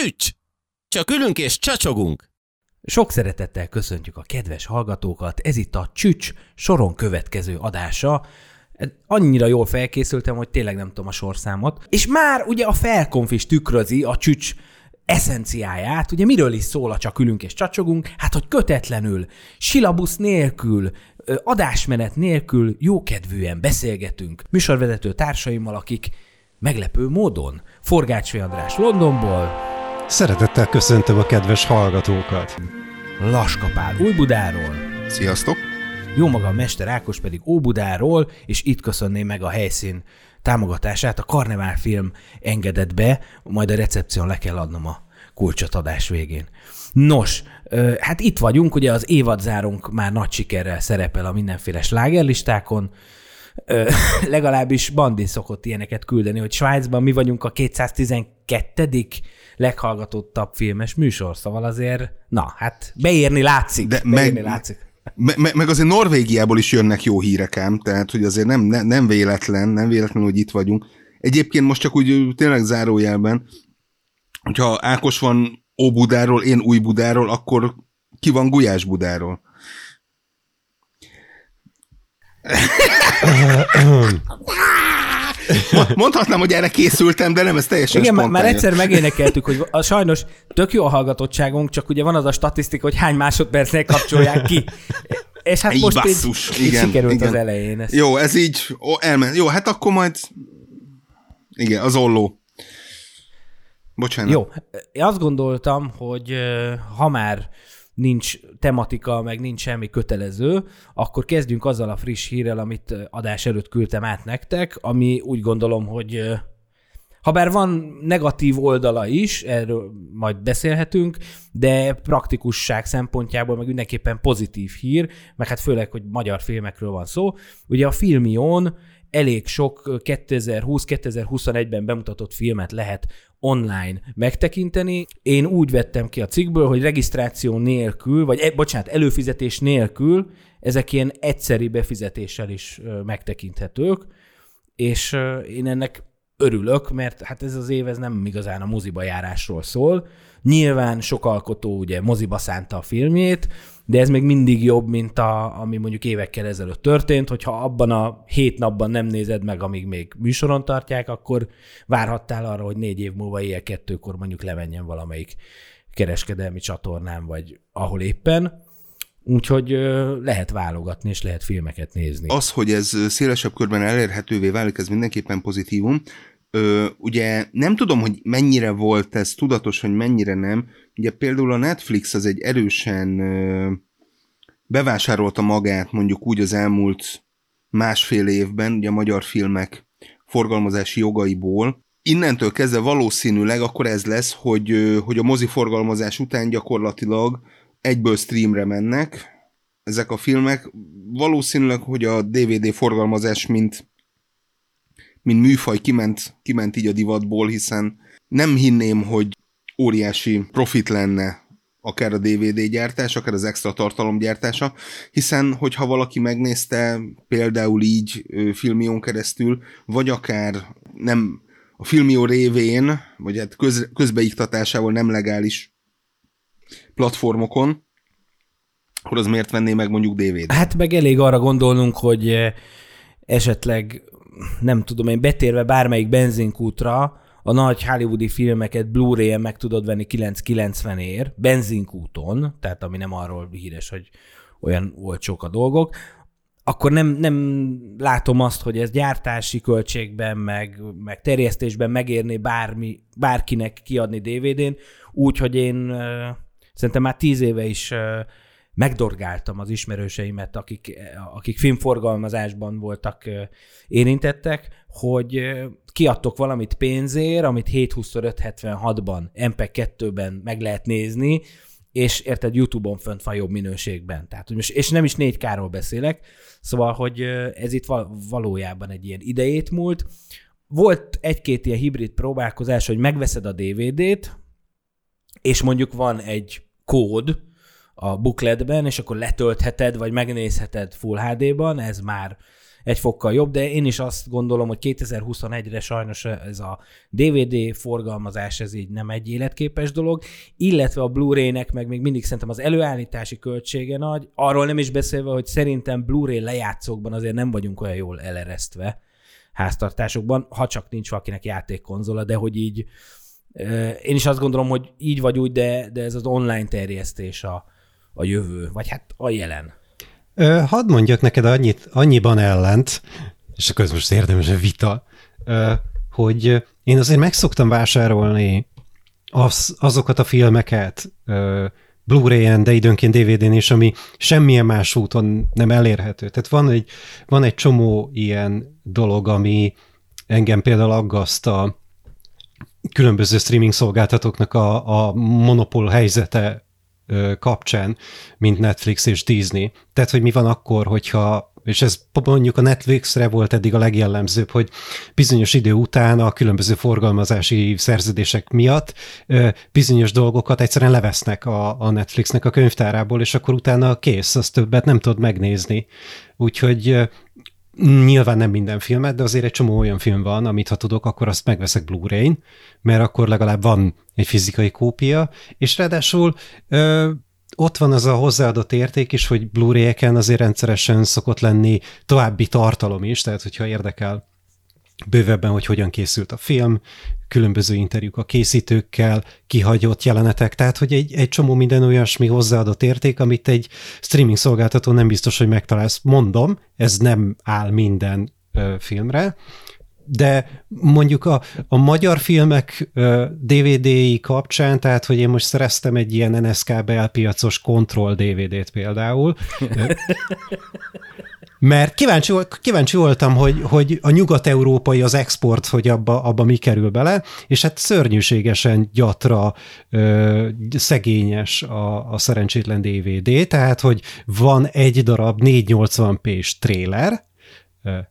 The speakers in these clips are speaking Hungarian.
Csücs! Csak ülünk és csacsogunk. Sok szeretettel köszöntjük a kedves hallgatókat, ez itt a Csücs soron következő adása. Annyira jól felkészültem, hogy tényleg nem tudom a sorszámot. És már ugye a felkonf is tükrözi a Csücs eszenciáját, ugye miről is szól a csak ülünk és csacsogunk? Hát, hogy kötetlenül, silabusz nélkül, adásmenet nélkül jókedvűen beszélgetünk műsorvezető társaimmal, akik meglepő módon Forgácsai András Londonból, Szeretettel köszöntöm a kedves hallgatókat. Laskapál Újbudáról, Sziasztok! jó maga Mester Ákos pedig Óbudáról, és itt köszönném meg a helyszín támogatását. A Karnevál film engedett be, majd a recepción le kell adnom a kulcsot adás végén. Nos, hát itt vagyunk, ugye az évadzárunk már nagy sikerrel szerepel a mindenféle slágerlistákon, Ö, legalábbis Bandi szokott ilyeneket küldeni, hogy Svájcban mi vagyunk a 212 leghallgatottabb filmes műsor, szóval azért, na, hát beérni látszik. De beérni meg- látszik. Me- me- meg azért Norvégiából is jönnek jó hírek ám, tehát hogy azért nem, ne- nem véletlen, nem véletlen, hogy itt vagyunk. Egyébként most csak úgy tényleg zárójelben, hogyha Ákos van Óbudáról, én Új Budáról, akkor ki van Gulyás Budáról? Mo- Mondhatnám, hogy erre készültem, de nem, ez teljesen Igen, spontán már egyszer megénekeltük, hogy a, sajnos tök jó a hallgatottságunk, csak ugye van az a statisztika, hogy hány másodpercnél kapcsolják ki. És hát Ej, most basszus, így, így igen, sikerült igen. az elején. Ez. Jó, ez így, ó, elment. Jó, hát akkor majd... Igen, az olló. Bocsánat. Jó, én azt gondoltam, hogy ha már nincs tematika, meg nincs semmi kötelező, akkor kezdjünk azzal a friss hírrel, amit adás előtt küldtem át nektek, ami úgy gondolom, hogy ha bár van negatív oldala is, erről majd beszélhetünk, de praktikusság szempontjából meg mindenképpen pozitív hír, meg hát főleg, hogy magyar filmekről van szó. Ugye a Filmion elég sok 2020-2021-ben bemutatott filmet lehet online megtekinteni. Én úgy vettem ki a cikkből, hogy regisztráció nélkül, vagy e, bocsánat, előfizetés nélkül ezek ilyen egyszeri befizetéssel is megtekinthetők, és én ennek örülök, mert hát ez az év ez nem igazán a moziba járásról szól. Nyilván sok alkotó ugye moziba szánta a filmjét, de ez még mindig jobb, mint a, ami mondjuk évekkel ezelőtt történt, hogyha abban a hét napban nem nézed meg, amíg még műsoron tartják, akkor várhattál arra, hogy négy év múlva éjjel kettőkor mondjuk lemenjen valamelyik kereskedelmi csatornán, vagy ahol éppen. Úgyhogy lehet válogatni, és lehet filmeket nézni. Az, hogy ez szélesebb körben elérhetővé válik, ez mindenképpen pozitívum. Ö, ugye nem tudom, hogy mennyire volt ez tudatos, hogy mennyire nem. Ugye például a Netflix az egy erősen ö, bevásárolta magát mondjuk úgy az elmúlt másfél évben, ugye a magyar filmek forgalmazási jogaiból. Innentől kezdve valószínűleg akkor ez lesz, hogy, ö, hogy a mozi forgalmazás után gyakorlatilag egyből streamre mennek ezek a filmek. Valószínűleg, hogy a DVD forgalmazás mint, mint műfaj kiment, kiment így a divatból, hiszen nem hinném, hogy óriási profit lenne akár a DVD gyártás, akár az extra tartalom gyártása, hiszen hogyha valaki megnézte például így Filmión keresztül, vagy akár nem a Filmió révén, vagy hát köz, közbeiktatásával nem legális platformokon, akkor az miért venné meg mondjuk DVD-t? Hát meg elég arra gondolnunk, hogy esetleg, nem tudom én, betérve bármelyik benzinkútra, a nagy hollywoodi filmeket Blu-ray-en meg tudod venni 990 ér, benzinkúton, tehát ami nem arról híres, hogy olyan olcsók a dolgok, akkor nem, nem látom azt, hogy ez gyártási költségben, meg, meg terjesztésben megérné bármi, bárkinek kiadni DVD-n, úgyhogy én szerintem már tíz éve is megdorgáltam az ismerőseimet, akik, akik filmforgalmazásban voltak érintettek, hogy kiadtok valamit pénzért, amit 720x576-ban, MP2-ben meg lehet nézni, és érted, YouTube-on fönt van jobb minőségben. Tehát, és nem is 4K-ról beszélek, szóval, hogy ez itt val- valójában egy ilyen idejét múlt. Volt egy-két ilyen hibrid próbálkozás, hogy megveszed a DVD-t, és mondjuk van egy kód a bookletben, és akkor letöltheted, vagy megnézheted Full HD-ban, ez már egy fokkal jobb, de én is azt gondolom, hogy 2021-re sajnos ez a DVD forgalmazás, ez így nem egy életképes dolog, illetve a Blu-ray-nek meg még mindig szerintem az előállítási költsége nagy, arról nem is beszélve, hogy szerintem Blu-ray lejátszókban azért nem vagyunk olyan jól eleresztve háztartásokban, ha csak nincs valakinek játékkonzola, de hogy így én is azt gondolom, hogy így vagy úgy, de, de ez az online terjesztés a, a jövő, vagy hát a jelen. Hadd mondjak neked annyit, annyiban ellent, és akkor ez most érdemes a vita, hogy én azért megszoktam vásárolni az, azokat a filmeket Blu-ray-en, de időnként DVD-n is, ami semmilyen más úton nem elérhető. Tehát van egy, van egy csomó ilyen dolog, ami engem például aggaszt a különböző streaming szolgáltatóknak a, a monopól helyzete kapcsán, mint Netflix és Disney. Tehát, hogy mi van akkor, hogyha és ez mondjuk a Netflixre volt eddig a legjellemzőbb, hogy bizonyos idő után a különböző forgalmazási szerződések miatt bizonyos dolgokat egyszerűen levesznek a, Netflixnek a könyvtárából, és akkor utána kész, azt többet nem tudod megnézni. Úgyhogy Nyilván nem minden filmet, de azért egy csomó olyan film van, amit ha tudok, akkor azt megveszek Blu-ray-n, mert akkor legalább van egy fizikai kópia, és ráadásul ö, ott van az a hozzáadott érték is, hogy Blu-ray-eken azért rendszeresen szokott lenni további tartalom is, tehát hogyha érdekel bővebben, hogy hogyan készült a film, különböző interjúk a készítőkkel, kihagyott jelenetek, tehát hogy egy, egy csomó minden olyasmi hozzáadott érték, amit egy streaming szolgáltató nem biztos, hogy megtalálsz. Mondom, ez nem áll minden ö, filmre, de mondjuk a, a magyar filmek DVD-i kapcsán, tehát hogy én most szereztem egy ilyen NSK belpiacos Control DVD-t például, mert kíváncsi, kíváncsi voltam, hogy, hogy a nyugat-európai az export, hogy abba, abba mi kerül bele, és hát szörnyűségesen gyatra ö, szegényes a, a szerencsétlen DVD, tehát hogy van egy darab 480p-s tréler,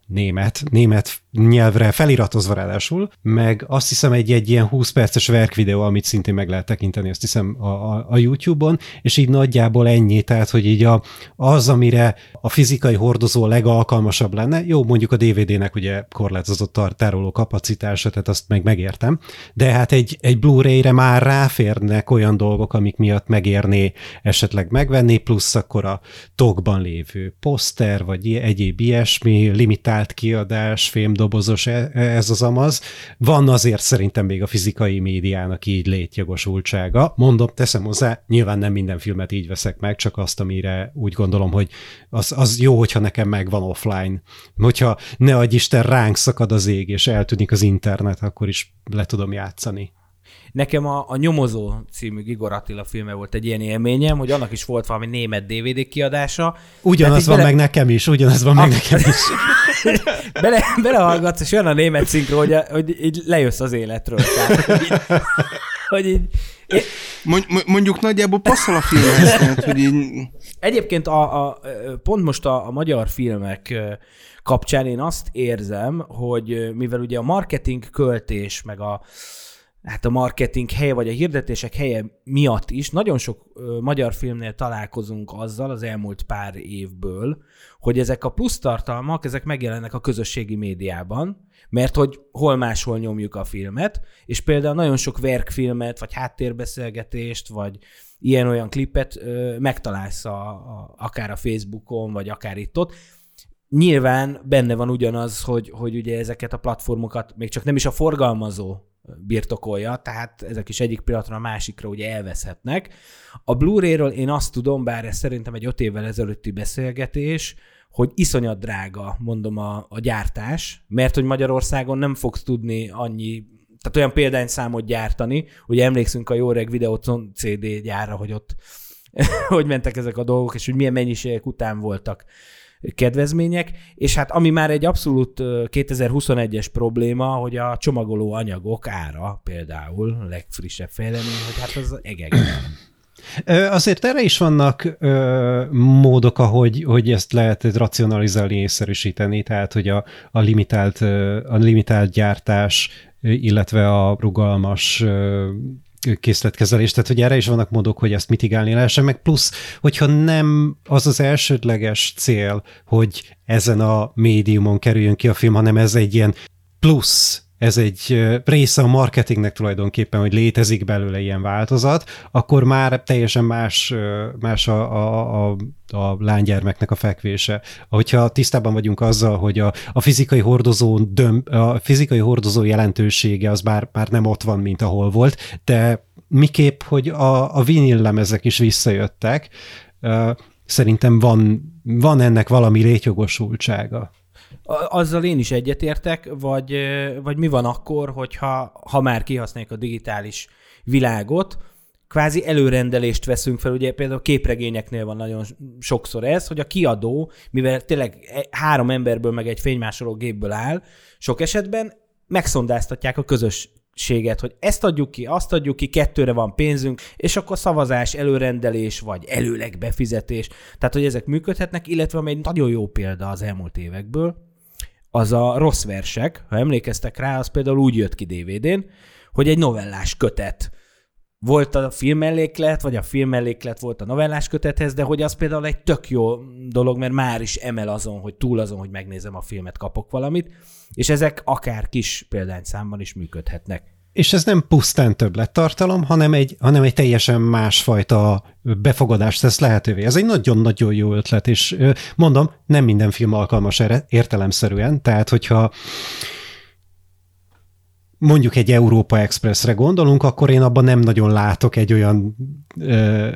német, német nyelvre feliratozva ráadásul, meg azt hiszem egy, egy ilyen 20 perces verkvideó, amit szintén meg lehet tekinteni, azt hiszem a, a, a YouTube-on, és így nagyjából ennyi, tehát hogy így a, az, amire a fizikai hordozó legalkalmasabb lenne, jó, mondjuk a DVD-nek ugye korlátozott tároló kapacitása, tehát azt meg megértem, de hát egy, egy Blu-ray-re már ráférnek olyan dolgok, amik miatt megérné esetleg megvenni, plusz akkor a tokban lévő poszter, vagy egyéb ilyesmi, limitált kiadás, fémdobozos e, ez az amaz. Van azért szerintem még a fizikai médiának így létjogosultsága. Mondom, teszem hozzá, nyilván nem minden filmet így veszek meg, csak azt, amire úgy gondolom, hogy az, az jó, hogyha nekem megvan offline. Hogyha ne adj Isten ránk szakad az ég, és eltűnik az internet, akkor is le tudom játszani. Nekem a, a Nyomozó című Igor Attila filme volt egy ilyen élményem, hogy annak is volt valami német DVD kiadása. Ugyanaz van bele... meg nekem is, ugyanaz van a... meg nekem is. bele, belehallgatsz, és olyan a német szinkro, hogy, hogy így lejössz az életről. Tehát, hogy így, hogy így Mondjuk nagyjából passzol a filmhez, tehát, hogy így... Egyébként a, a, pont most a, a magyar filmek kapcsán én azt érzem, hogy mivel ugye a marketing költés, meg a, hát a marketing helye, vagy a hirdetések helye miatt is nagyon sok ö, magyar filmnél találkozunk azzal az elmúlt pár évből, hogy ezek a plusz tartalmak, ezek megjelennek a közösségi médiában, mert hogy hol máshol nyomjuk a filmet, és például nagyon sok verkfilmet, vagy háttérbeszélgetést, vagy ilyen-olyan klipet ö, megtalálsz a, a, akár a Facebookon, vagy akár itt ott. Nyilván benne van ugyanaz, hogy, hogy ugye ezeket a platformokat még csak nem is a forgalmazó birtokolja, tehát ezek is egyik pillanatra a másikra ugye elveszhetnek. A Blu-ray-ről én azt tudom, bár ez szerintem egy öt évvel ezelőtti beszélgetés, hogy iszonyat drága, mondom, a, a gyártás, mert hogy Magyarországon nem fogsz tudni annyi, tehát olyan példányszámot gyártani, hogy emlékszünk a jó reg Videóton CD gyárra, hogy ott hogy mentek ezek a dolgok, és hogy milyen mennyiségek után voltak kedvezmények, és hát ami már egy abszolút 2021-es probléma, hogy a csomagoló anyagok ára például, a legfrissebb fejlemény, hogy hát az egekben. Azért erre is vannak ö, módok, ahogy hogy ezt lehet racionalizálni, észszerűsíteni, tehát hogy a, a, limitált, a limitált gyártás, illetve a rugalmas készletkezelés, tehát hogy erre is vannak módok, hogy ezt mitigálni lehessen, meg plusz, hogyha nem az az elsődleges cél, hogy ezen a médiumon kerüljön ki a film, hanem ez egy ilyen plusz ez egy része a marketingnek tulajdonképpen, hogy létezik belőle ilyen változat, akkor már teljesen más, más a, a, a, a lánygyermeknek a fekvése. Hogyha tisztában vagyunk azzal, hogy a, a fizikai hordozó döm, a fizikai hordozó jelentősége az bár, bár nem ott van, mint ahol volt, de miképp, hogy a, a vinil lemezek is visszajöttek, szerintem van, van ennek valami létjogosultsága. Azzal én is egyetértek, vagy, vagy mi van akkor, hogyha ha már kihasználjuk a digitális világot, kvázi előrendelést veszünk fel, ugye például a képregényeknél van nagyon sokszor ez, hogy a kiadó, mivel tényleg e, három emberből meg egy fénymásoló gépből áll, sok esetben megszondáztatják a közösséget, hogy ezt adjuk ki, azt adjuk ki, kettőre van pénzünk, és akkor szavazás, előrendelés, vagy előleg befizetés. Tehát, hogy ezek működhetnek, illetve ami egy nagyon jó példa az elmúlt évekből, az a rossz versek, ha emlékeztek rá, az például úgy jött ki DVD-n, hogy egy novellás kötet volt a filmelléklet, vagy a filmelléklet volt a novellás kötethez, de hogy az például egy tök jó dolog, mert már is emel azon, hogy túl azon, hogy megnézem a filmet, kapok valamit, és ezek akár kis példányszámban is működhetnek. És ez nem pusztán többlettartalom, hanem egy, hanem egy teljesen másfajta befogadást tesz lehetővé. Ez egy nagyon-nagyon jó ötlet, és mondom, nem minden film alkalmas erre értelemszerűen, tehát hogyha mondjuk egy Európa Expressre gondolunk, akkor én abban nem nagyon látok egy olyan ö,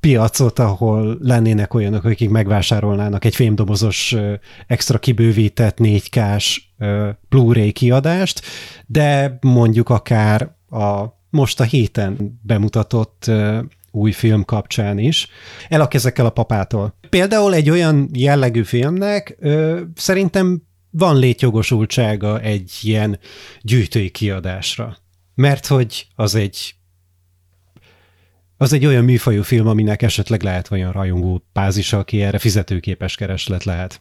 piacot, ahol lennének olyanok, akik megvásárolnának egy fémdobozos ö, extra kibővített 4K-s ö, Blu-ray kiadást, de mondjuk akár a most a héten bemutatott új film kapcsán is. El a kezekkel a papától. Például egy olyan jellegű filmnek ö, szerintem van létjogosultsága egy ilyen gyűjtői kiadásra. Mert hogy az egy az egy olyan műfajú film, aminek esetleg lehet olyan rajongó pázisa, aki erre fizetőképes kereslet lehet.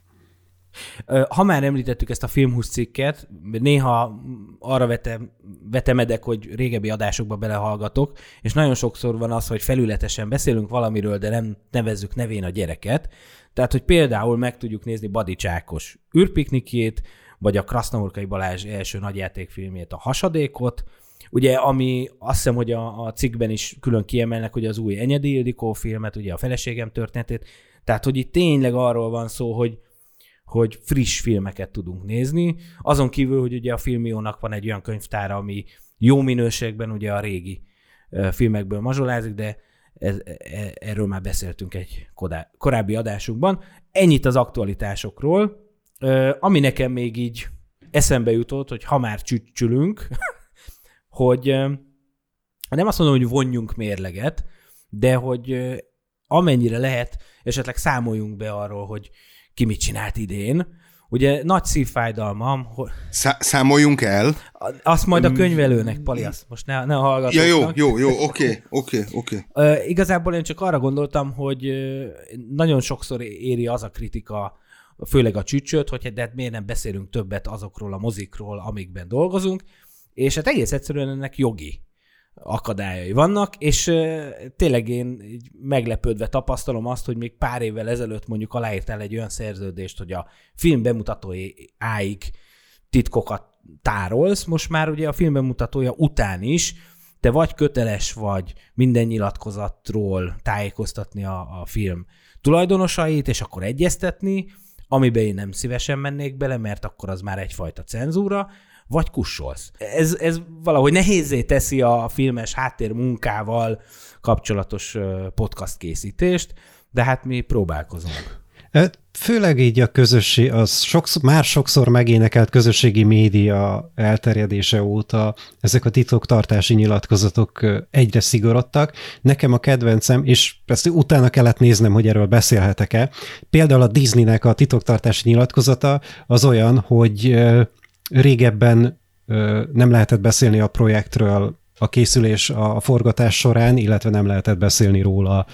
Ha már említettük ezt a filmhúsz cikket, néha arra vetem, vetemedek, hogy régebbi adásokba belehallgatok, és nagyon sokszor van az, hogy felületesen beszélünk valamiről, de nem nevezzük nevén a gyereket. Tehát, hogy például meg tudjuk nézni Badi Csákos űrpiknikjét, vagy a Krasznaurkai Balázs első nagyjátékfilmjét, a Hasadékot, ugye, ami azt hiszem, hogy a, a cikkben is külön kiemelnek, hogy az új Enyedi Ildikó filmet, ugye a feleségem történetét, tehát, hogy itt tényleg arról van szó, hogy, hogy friss filmeket tudunk nézni, azon kívül, hogy ugye a Filmiónak van egy olyan könyvtára, ami jó minőségben ugye a régi filmekből mazsolázik, de ez, e, erről már beszéltünk egy korábbi adásunkban. Ennyit az aktualitásokról. Ami nekem még így eszembe jutott, hogy ha már csücsülünk, hogy nem azt mondom, hogy vonjunk mérleget, de hogy amennyire lehet, esetleg számoljunk be arról, hogy ki mit csinált idén, Ugye nagy szívfájdalmam, hogy... Szá- számoljunk el. Azt majd a könyvelőnek, Pali, azt most ne, ne hallgatok. Ja, jó, jó, jó, oké, oké, oké. Igazából én csak arra gondoltam, hogy nagyon sokszor éri az a kritika, főleg a csücsöt, hogy de hát miért nem beszélünk többet azokról a mozikról, amikben dolgozunk, és hát egész egyszerűen ennek jogi akadályai vannak, és tényleg én így meglepődve tapasztalom azt, hogy még pár évvel ezelőtt mondjuk aláírtál egy olyan szerződést, hogy a film bemutatójáig titkokat tárolsz, most már ugye a film bemutatója után is te vagy köteles vagy minden nyilatkozatról tájékoztatni a, a film tulajdonosait, és akkor egyeztetni, amiben én nem szívesen mennék bele, mert akkor az már egyfajta cenzúra, vagy kussolsz. Ez, ez valahogy nehézé teszi a filmes háttér munkával kapcsolatos podcast készítést, de hát mi próbálkozunk. Főleg így a közösség, az sokszor, már sokszor megénekelt közösségi média elterjedése óta ezek a titoktartási nyilatkozatok egyre szigorodtak. Nekem a kedvencem, és ezt utána kellett néznem, hogy erről beszélhetek-e, például a Disneynek a titoktartási nyilatkozata az olyan, hogy régebben nem lehetett beszélni a projektről a készülés, a forgatás során, illetve nem lehetett beszélni róla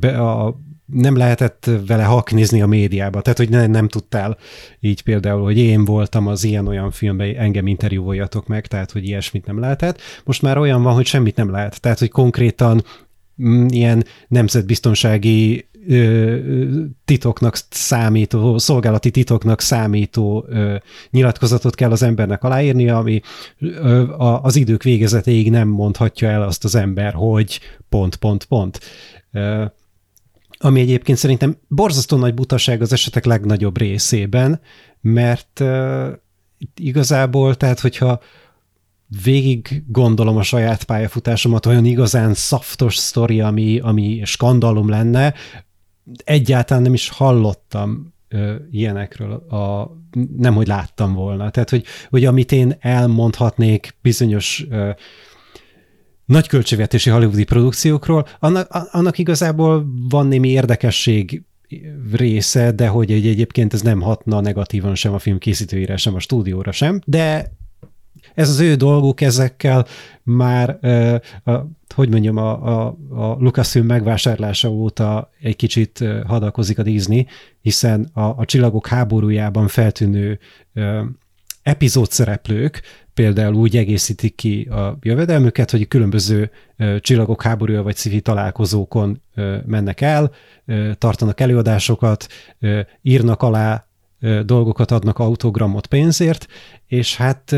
a, a nem lehetett vele haknizni a médiába, tehát hogy ne, nem tudtál. Így például, hogy én voltam az ilyen-olyan filmben, engem interjúoljatok meg, tehát hogy ilyesmit nem lehetett. Most már olyan van, hogy semmit nem lehet, tehát hogy konkrétan ilyen nemzetbiztonsági titoknak számító, szolgálati titoknak számító ö, nyilatkozatot kell az embernek aláírni, ami ö, a, az idők végezetéig nem mondhatja el azt az ember, hogy pont, pont, pont. Ö, ami egyébként szerintem borzasztó nagy butaság az esetek legnagyobb részében, mert igazából, tehát hogyha végig gondolom a saját pályafutásomat, olyan igazán szaftos sztori, ami, ami skandalum lenne, egyáltalán nem is hallottam ö, ilyenekről, a, nem hogy láttam volna. Tehát, hogy, hogy amit én elmondhatnék bizonyos ö, nagy költségvetési hollywoodi produkciókról, annak, annak igazából van némi érdekesség része, de hogy egy, egyébként ez nem hatna negatívan sem a film készítőire, sem a stúdióra sem, de ez az ő dolguk, ezekkel már, a, hogy mondjam, a, a, a Lucasfilm megvásárlása óta egy kicsit hadakozik a Disney, hiszen a, a Csillagok háborújában feltűnő epizód szereplők például úgy egészítik ki a jövedelmüket, hogy különböző csillagok háborúja vagy civi találkozókon mennek el, tartanak előadásokat, írnak alá dolgokat, adnak autogramot pénzért, és hát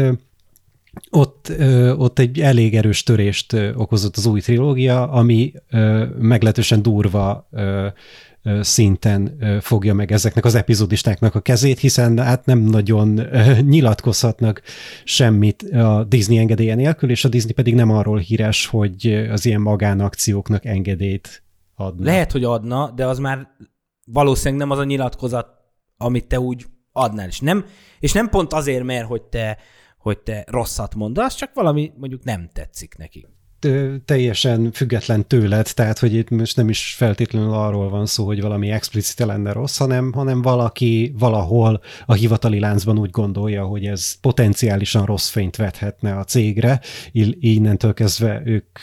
ott, ott egy elég erős törést okozott az új trilógia, ami meglehetősen durva szinten fogja meg ezeknek az epizódistáknak a kezét, hiszen hát nem nagyon nyilatkozhatnak semmit a Disney engedélye nélkül, és a Disney pedig nem arról híres, hogy az ilyen magánakcióknak engedélyt adna. Lehet, hogy adna, de az már valószínűleg nem az a nyilatkozat, amit te úgy adnál. És nem, és nem pont azért, mert hogy te hogy te rosszat mondasz, csak valami mondjuk nem tetszik neki. Teljesen független tőled, tehát hogy itt most nem is feltétlenül arról van szó, hogy valami explicite lenne rossz, hanem, hanem valaki valahol a hivatali láncban úgy gondolja, hogy ez potenciálisan rossz fényt vethetne a cégre, innentől kezdve ők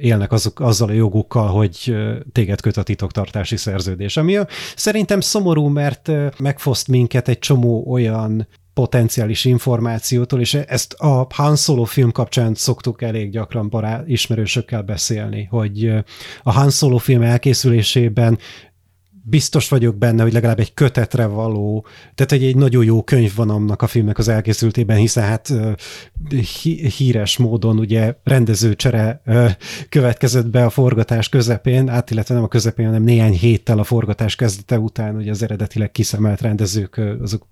élnek azok, azzal a jogukkal, hogy téged köt a titoktartási szerződés. Ami szerintem szomorú, mert megfoszt minket egy csomó olyan potenciális információtól, és ezt a Han Solo film kapcsán szoktuk elég gyakran barát, ismerősökkel beszélni, hogy a Han Solo film elkészülésében biztos vagyok benne, hogy legalább egy kötetre való, tehát egy, egy nagyon jó könyv van annak a filmnek az elkészültében, hiszen hát híres módon ugye rendezőcsere következett be a forgatás közepén, át illetve nem a közepén, hanem néhány héttel a forgatás kezdete után, ugye az eredetileg kiszemelt rendezők azok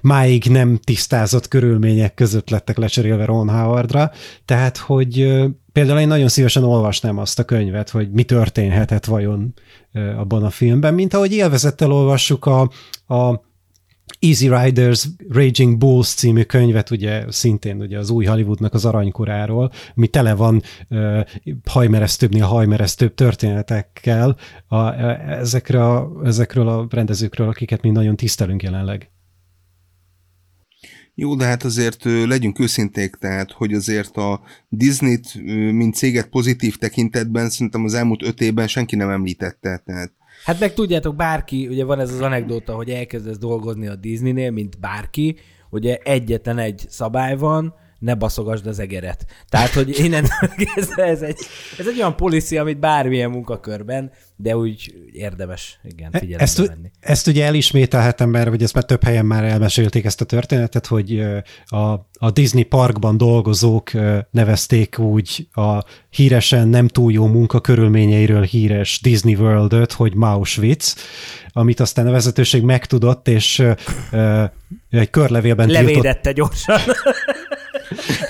máig nem tisztázott körülmények között lettek lecserélve Ron Howardra, tehát hogy például én nagyon szívesen olvasnám azt a könyvet, hogy mi történhetett vajon abban a filmben, mint ahogy élvezettel olvassuk a, a Easy Riders Raging Bulls című könyvet, ugye szintén ugye az új Hollywoodnak az aranykoráról, ami tele van uh, hajmeresztőbbnél hajmeresztőbb történetekkel a, ezekre a, ezekről a rendezőkről, akiket mi nagyon tisztelünk jelenleg. Jó, de hát azért legyünk őszinték, tehát, hogy azért a Disney-t, mint céget pozitív tekintetben szerintem az elmúlt öt évben senki nem említette. Tehát Hát meg tudjátok, bárki, ugye van ez az anekdóta, hogy elkezdesz dolgozni a Disneynél, mint bárki, ugye egyetlen egy szabály van, ne baszogasd az egeret. Tehát, hogy innen ez, ez, egy, ez egy olyan policy, amit bármilyen munkakörben, de úgy érdemes, igen, e, figyelembe ezt, venni. Ezt ugye elismételhetem, mert hogy ezt már több helyen már elmesélték ezt a történetet, hogy a, a Disney parkban dolgozók nevezték úgy a híresen nem túl jó munkakörülményeiről híres Disney World-öt, hogy Mauschwitz, amit aztán a vezetőség megtudott, és egy körlevélben Levédette tiltott... gyorsan.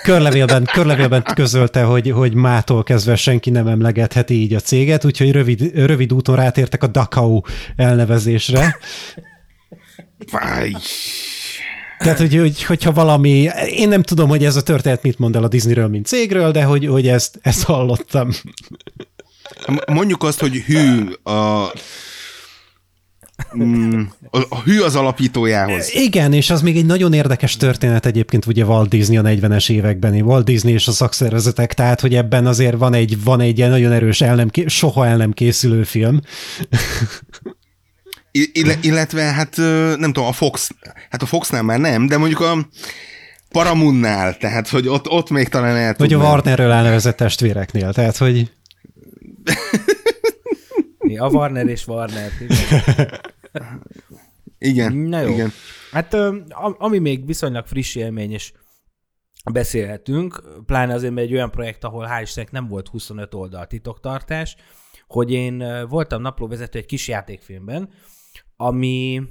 körlevélben, körlevélben közölte, hogy, hogy mától kezdve senki nem emlegetheti így a céget, úgyhogy rövid, rövid úton rátértek a Dakau elnevezésre. Fáj. Tehát, hogy, hogy, hogyha valami, én nem tudom, hogy ez a történet mit mond el a Disneyről, mint cégről, de hogy, hogy ezt, ezt hallottam. Mondjuk azt, hogy hű a mm, a, a hű az alapítójához. Igen, és az még egy nagyon érdekes történet egyébként ugye Walt Disney a 40-es években, Walt Disney és a szakszervezetek, tehát hogy ebben azért van egy, van egy ilyen nagyon erős el nem, soha el nem készülő film. illetve hát nem tudom, a Fox, hát a Foxnál már nem, de mondjuk a Paramunnál, tehát hogy ott, ott még talán el Vagy a Warnerről elnevezett testvéreknél, tehát hogy... Mi, a Warner és Warner. igen, Na jó. igen. Hát ami még viszonylag friss élmény, és beszélhetünk, pláne azért, mert egy olyan projekt, ahol hál' Istennek nem volt 25 oldal titoktartás, hogy én voltam naplóvezető egy kis játékfilmben, ami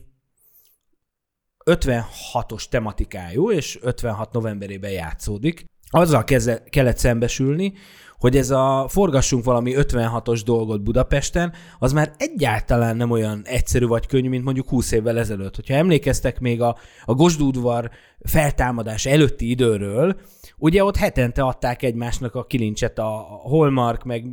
56-os tematikájú, és 56 novemberében játszódik. Azzal keze, kellett szembesülni, hogy ez a forgassunk valami 56-os dolgot Budapesten, az már egyáltalán nem olyan egyszerű vagy könnyű, mint mondjuk 20 évvel ezelőtt. Hogyha emlékeztek még a, a Gosdúdvar feltámadás előtti időről, ugye ott hetente adták egymásnak a kilincset a Hallmark, meg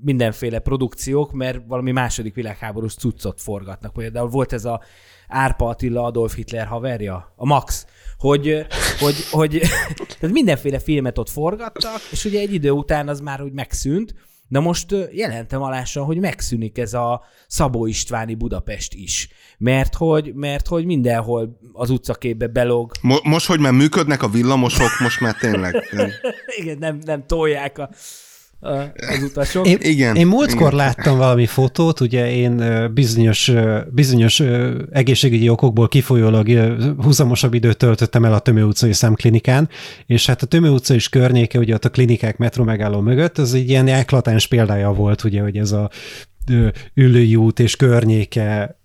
mindenféle produkciók, mert valami második világháborús cuccot forgatnak. Például volt ez a Árpa Attila Adolf Hitler haverja, a Max, hogy, hogy, hogy tehát mindenféle filmet ott forgattak, és ugye egy idő után az már úgy megszűnt, de most jelentem alásan, hogy megszűnik ez a Szabó Istváni Budapest is. Mert hogy, mert hogy mindenhol az utcaképbe belog. Mo- most, hogy már működnek a villamosok, most már tényleg. Igen, nem, nem tolják a, az utasok. Én, igen. Én múltkor igen. láttam valami fotót, ugye én bizonyos, bizonyos egészségügyi okokból kifolyólag húzamosabb időt töltöttem el a Tömő utcai szemklinikán, és hát a Tömő utca is környéke, ugye ott a klinikák metro megálló mögött, az egy ilyen eklatáns példája volt, ugye, hogy ez a ülői út és környéke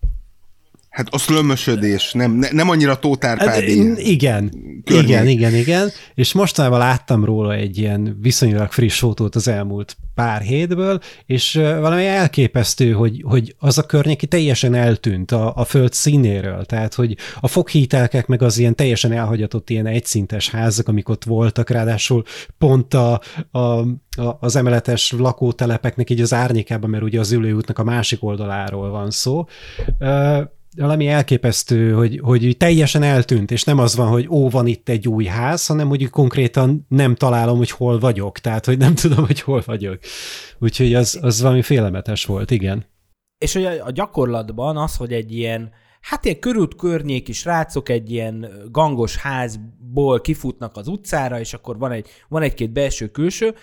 Hát a szlömösödés, nem, ne, nem annyira tótárpádi. Hát, igen, környék. igen, igen, igen. És mostanában láttam róla egy ilyen viszonylag friss fotót az elmúlt pár hétből, és valami elképesztő, hogy, hogy az a környéki teljesen eltűnt a, a föld színéről. Tehát, hogy a foghítelkek meg az ilyen teljesen elhagyatott ilyen egyszintes házak, amik ott voltak, ráadásul pont a, a, a, az emeletes lakótelepeknek így az árnyékában, mert ugye az ülőútnak a másik oldaláról van szó valami elképesztő, hogy, hogy teljesen eltűnt, és nem az van, hogy ó, van itt egy új ház, hanem hogy konkrétan nem találom, hogy hol vagyok, tehát, hogy nem tudom, hogy hol vagyok. Úgyhogy az, az valami félelmetes volt, igen. És hogy a, gyakorlatban az, hogy egy ilyen, hát ilyen körült környéki srácok egy ilyen gangos házból kifutnak az utcára, és akkor van egy, van egy-két belső-külső,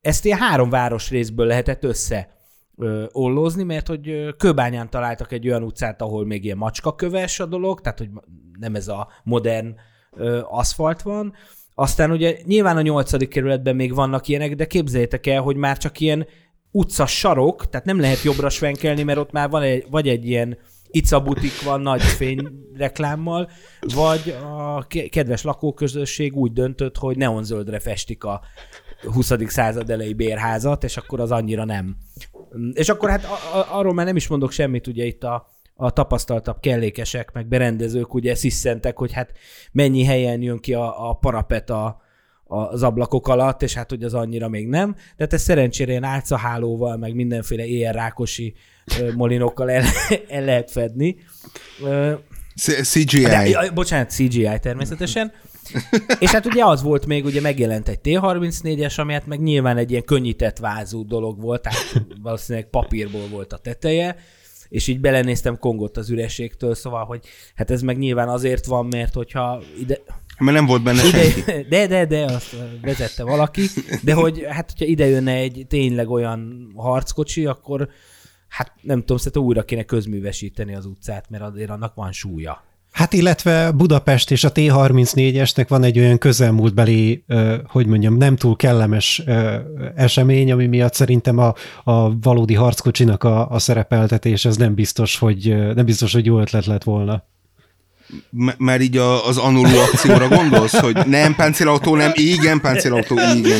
ezt ilyen három városrészből lehetett össze ö, ollózni, mert hogy Kőbányán találtak egy olyan utcát, ahol még ilyen macskaköves a dolog, tehát hogy nem ez a modern ö, aszfalt van. Aztán ugye nyilván a nyolcadik kerületben még vannak ilyenek, de képzeljétek el, hogy már csak ilyen utca sarok, tehát nem lehet jobbra svenkelni, mert ott már van egy, vagy egy ilyen Ica butik van nagy fényreklámmal, vagy a kedves lakóközösség úgy döntött, hogy neonzöldre festik a 20. század elejé bérházat, és akkor az annyira nem. És akkor hát a, a, arról már nem is mondok semmit, ugye itt a, a tapasztaltabb kellékesek, meg berendezők ugye sziszentek, hogy hát mennyi helyen jön ki a, a parapet a, az ablakok alatt, és hát hogy az annyira még nem. De ez szerencsére ilyen álcahálóval, meg mindenféle éjjel rákosi molinokkal el, el lehet fedni. CGI. De, bocsánat, CGI természetesen. És hát ugye az volt még, ugye megjelent egy T-34-es, ami hát meg nyilván egy ilyen könnyített vázú dolog volt, tehát valószínűleg papírból volt a teteje, és így belenéztem kongott az ürességtől, szóval, hogy hát ez meg nyilván azért van, mert hogyha ide... Mert nem volt benne ide, senki. De, de, de, azt vezette valaki, de hogy hát, hogyha ide jönne egy tényleg olyan harckocsi, akkor hát nem tudom, szerintem újra kéne közművesíteni az utcát, mert azért annak van súlya. Hát illetve Budapest és a T-34-esnek van egy olyan közelmúltbeli, hogy mondjam, nem túl kellemes esemény, ami miatt szerintem a, a valódi harckocsinak a, a szerepeltetés az nem biztos, hogy nem biztos, hogy jó ötlet lett volna. M- már így a, az Anulu akcióra gondolsz, hogy nem páncélautó, nem, igen, páncélautó, igen.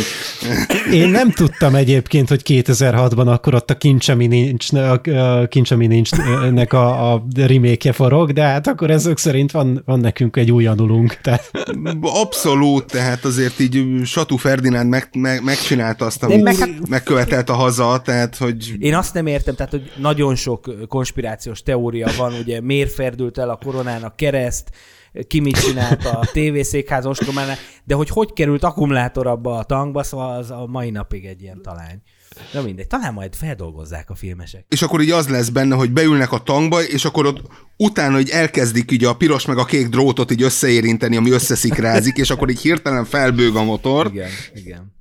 Én nem tudtam egyébként, hogy 2006-ban akkor ott a kincs, ami nincs, a, a kincs, ami nincsnek a, a remake forog, de hát akkor ezek szerint van, van nekünk egy új anulunk. Tehát... Abszolút, tehát azért így Satú Ferdinánd meg, meg, megcsinálta azt, amit meg, hát... megkövetelt a haza, tehát hogy... Én azt nem értem, tehát hogy nagyon sok konspirációs teória van, ugye miért ferdült el a koronának kereszt, ki mit csinált a tévészékház ostrománál, de hogy hogy került akkumulátor abba a tankba, szóval az a mai napig egy ilyen talány. Na mindegy, talán majd feldolgozzák a filmesek. És akkor így az lesz benne, hogy beülnek a tankba, és akkor ott utána hogy elkezdik így a piros meg a kék drótot így összeérinteni, ami összeszikrázik, és akkor így hirtelen felbőg a motor. Igen, igen.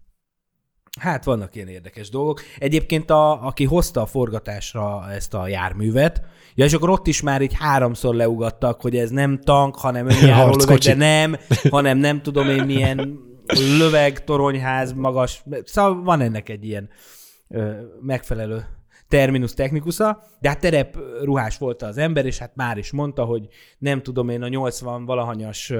Hát vannak ilyen érdekes dolgok. Egyébként a, aki hozta a forgatásra ezt a járművet, ja, és akkor ott is már így háromszor leugattak, hogy ez nem tank, hanem önjáró löveg, de nem, hanem nem tudom én milyen löveg, toronyház, magas. Szóval van ennek egy ilyen ö, megfelelő terminus technikusa, de hát terep ruhás volt az ember, és hát már is mondta, hogy nem tudom én a 80 valahanyas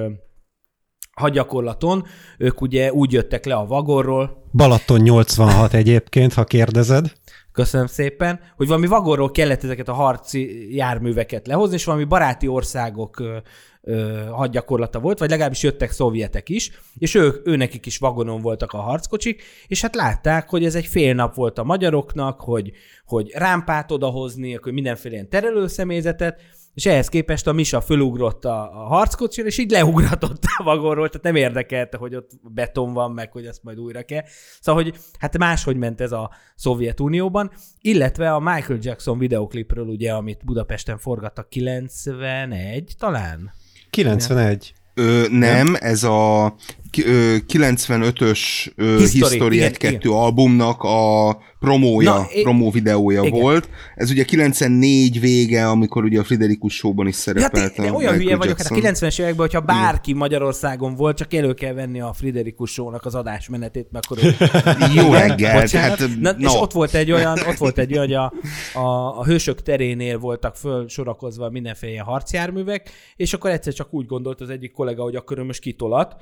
hadgyakorlaton, ők ugye úgy jöttek le a vagorról. Balaton 86 egyébként, ha kérdezed. Köszönöm szépen, hogy valami vagorról kellett ezeket a harci járműveket lehozni, és valami baráti országok ö, ö, hadgyakorlata volt, vagy legalábbis jöttek szovjetek is, és ők, őnekik is vagonon voltak a harckocsik, és hát látták, hogy ez egy fél nap volt a magyaroknak, hogy, hogy rámpát odahozni, akkor mindenféle ilyen terelőszemélyzetet, és ehhez képest a Misa fölugrott a, a harckocsin, és így leugratott a vagonról, tehát nem érdekelte, hogy ott beton van, meg hogy ezt majd újra kell. Szóval, hogy hát máshogy ment ez a Szovjetunióban, illetve a Michael Jackson videoklipről, ugye, amit Budapesten forgattak 91 talán? 91. Ö, nem, ez a 95-ös History 1-2 albumnak a promója, Na, promó videója igen. volt. Ez ugye 94 vége, amikor ugye a Friderikus Show-ban is szerepelt. Hát, olyan hülye vagyok, hát a 90-es években, hogyha bárki igen. Magyarországon volt, csak elő kell venni a Friderikus Show-nak az adásmenetét, mert akkor... Jó reggel! Hát, Na, no. És ott volt egy olyan, ott volt egy olyan, hogy a, a, a hősök terénél voltak föl sorakozva mindenféle harcjárművek, és akkor egyszer csak úgy gondolt az egyik kollega, hogy akkor ő most kitolat,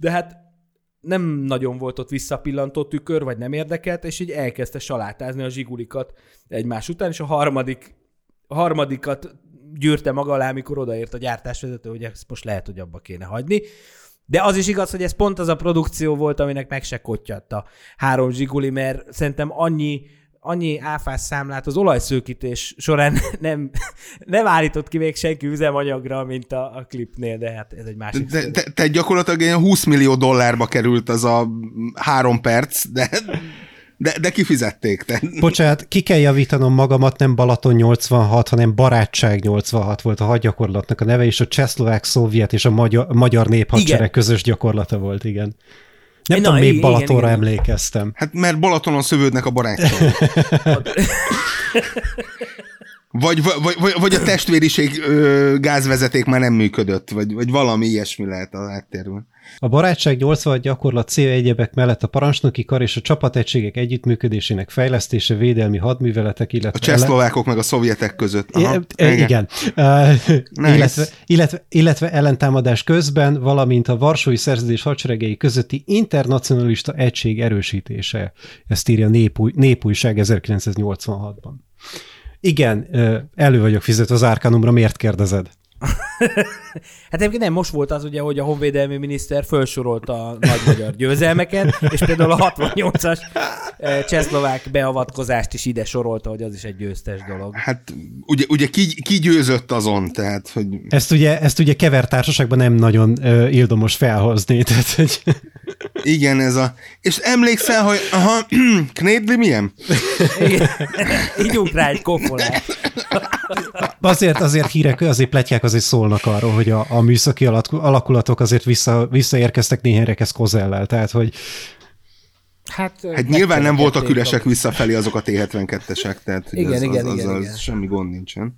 de hát nem nagyon volt ott visszapillantó tükör, vagy nem érdekelt, és így elkezdte salátázni a zsigulikat egymás után, és a harmadik, harmadikat gyűrte maga alá, amikor odaért a gyártásvezető, hogy ezt most lehet, hogy abba kéne hagyni. De az is igaz, hogy ez pont az a produkció volt, aminek meg se a három zsiguli, mert szerintem annyi annyi áfás számlát az olajszőkítés során nem, nem állított ki még senki üzemanyagra, mint a, a klipnél, de hát ez egy másik de, te, te gyakorlatilag 20 millió dollárba került az a három perc, de, de, de kifizették. Te. Bocsánat, ki kell javítanom magamat, nem Balaton 86, hanem Barátság 86 volt a hadgyakorlatnak a neve, és a csehszlovák, szovjet és a magyar, magyar néphadsereg közös gyakorlata volt, igen. Nem Na, tudom, még Balatonra igen, igen. emlékeztem. Hát mert Balatonon szövődnek a barátság. Vagy, vagy, vagy, vagy a testvériség ö, gázvezeték már nem működött, vagy, vagy valami ilyesmi lehet a háttérben. A barátság 80 gyakorlat célja egyebek mellett a parancsnoki kar és a csapategységek együttműködésének fejlesztése, védelmi hadműveletek, illetve... A csehszlovákok meg a szovjetek között. Aha, igen. Nice. illetve, illetve, illetve ellentámadás közben, valamint a Varsói Szerződés hadseregei közötti internacionalista egység erősítése. Ezt írja a Népúj, Népújság 1986-ban. Igen, elő vagyok fizetve az Árkanumra, miért kérdezed? Hát egyébként nem, most volt az ugye, hogy a honvédelmi miniszter felsorolta a nagy magyar győzelmeket, és például a 68-as csehszlovák beavatkozást is ide sorolta, hogy az is egy győztes dolog. Hát ugye, ugye ki, ki győzött azon, tehát, hogy... Ezt ugye, ezt ugye kevert nem nagyon uh, ildomos felhozni, tehát, hogy... Igen, ez a... És emlékszel, hogy aha, Knédli milyen? Igen. Ígyunk rá egy kofolát. Azért, azért hírek, azért pletyák azért szólnak arról, hogy a, a műszaki alakulatok azért vissza, visszaérkeztek néhányrekesz kozellel, tehát hogy Hát, hát nyilván nem voltak üresek visszafelé azok a T-72-esek, tehát igen, az, igen, az, az, igen, az igen. semmi gond nincsen.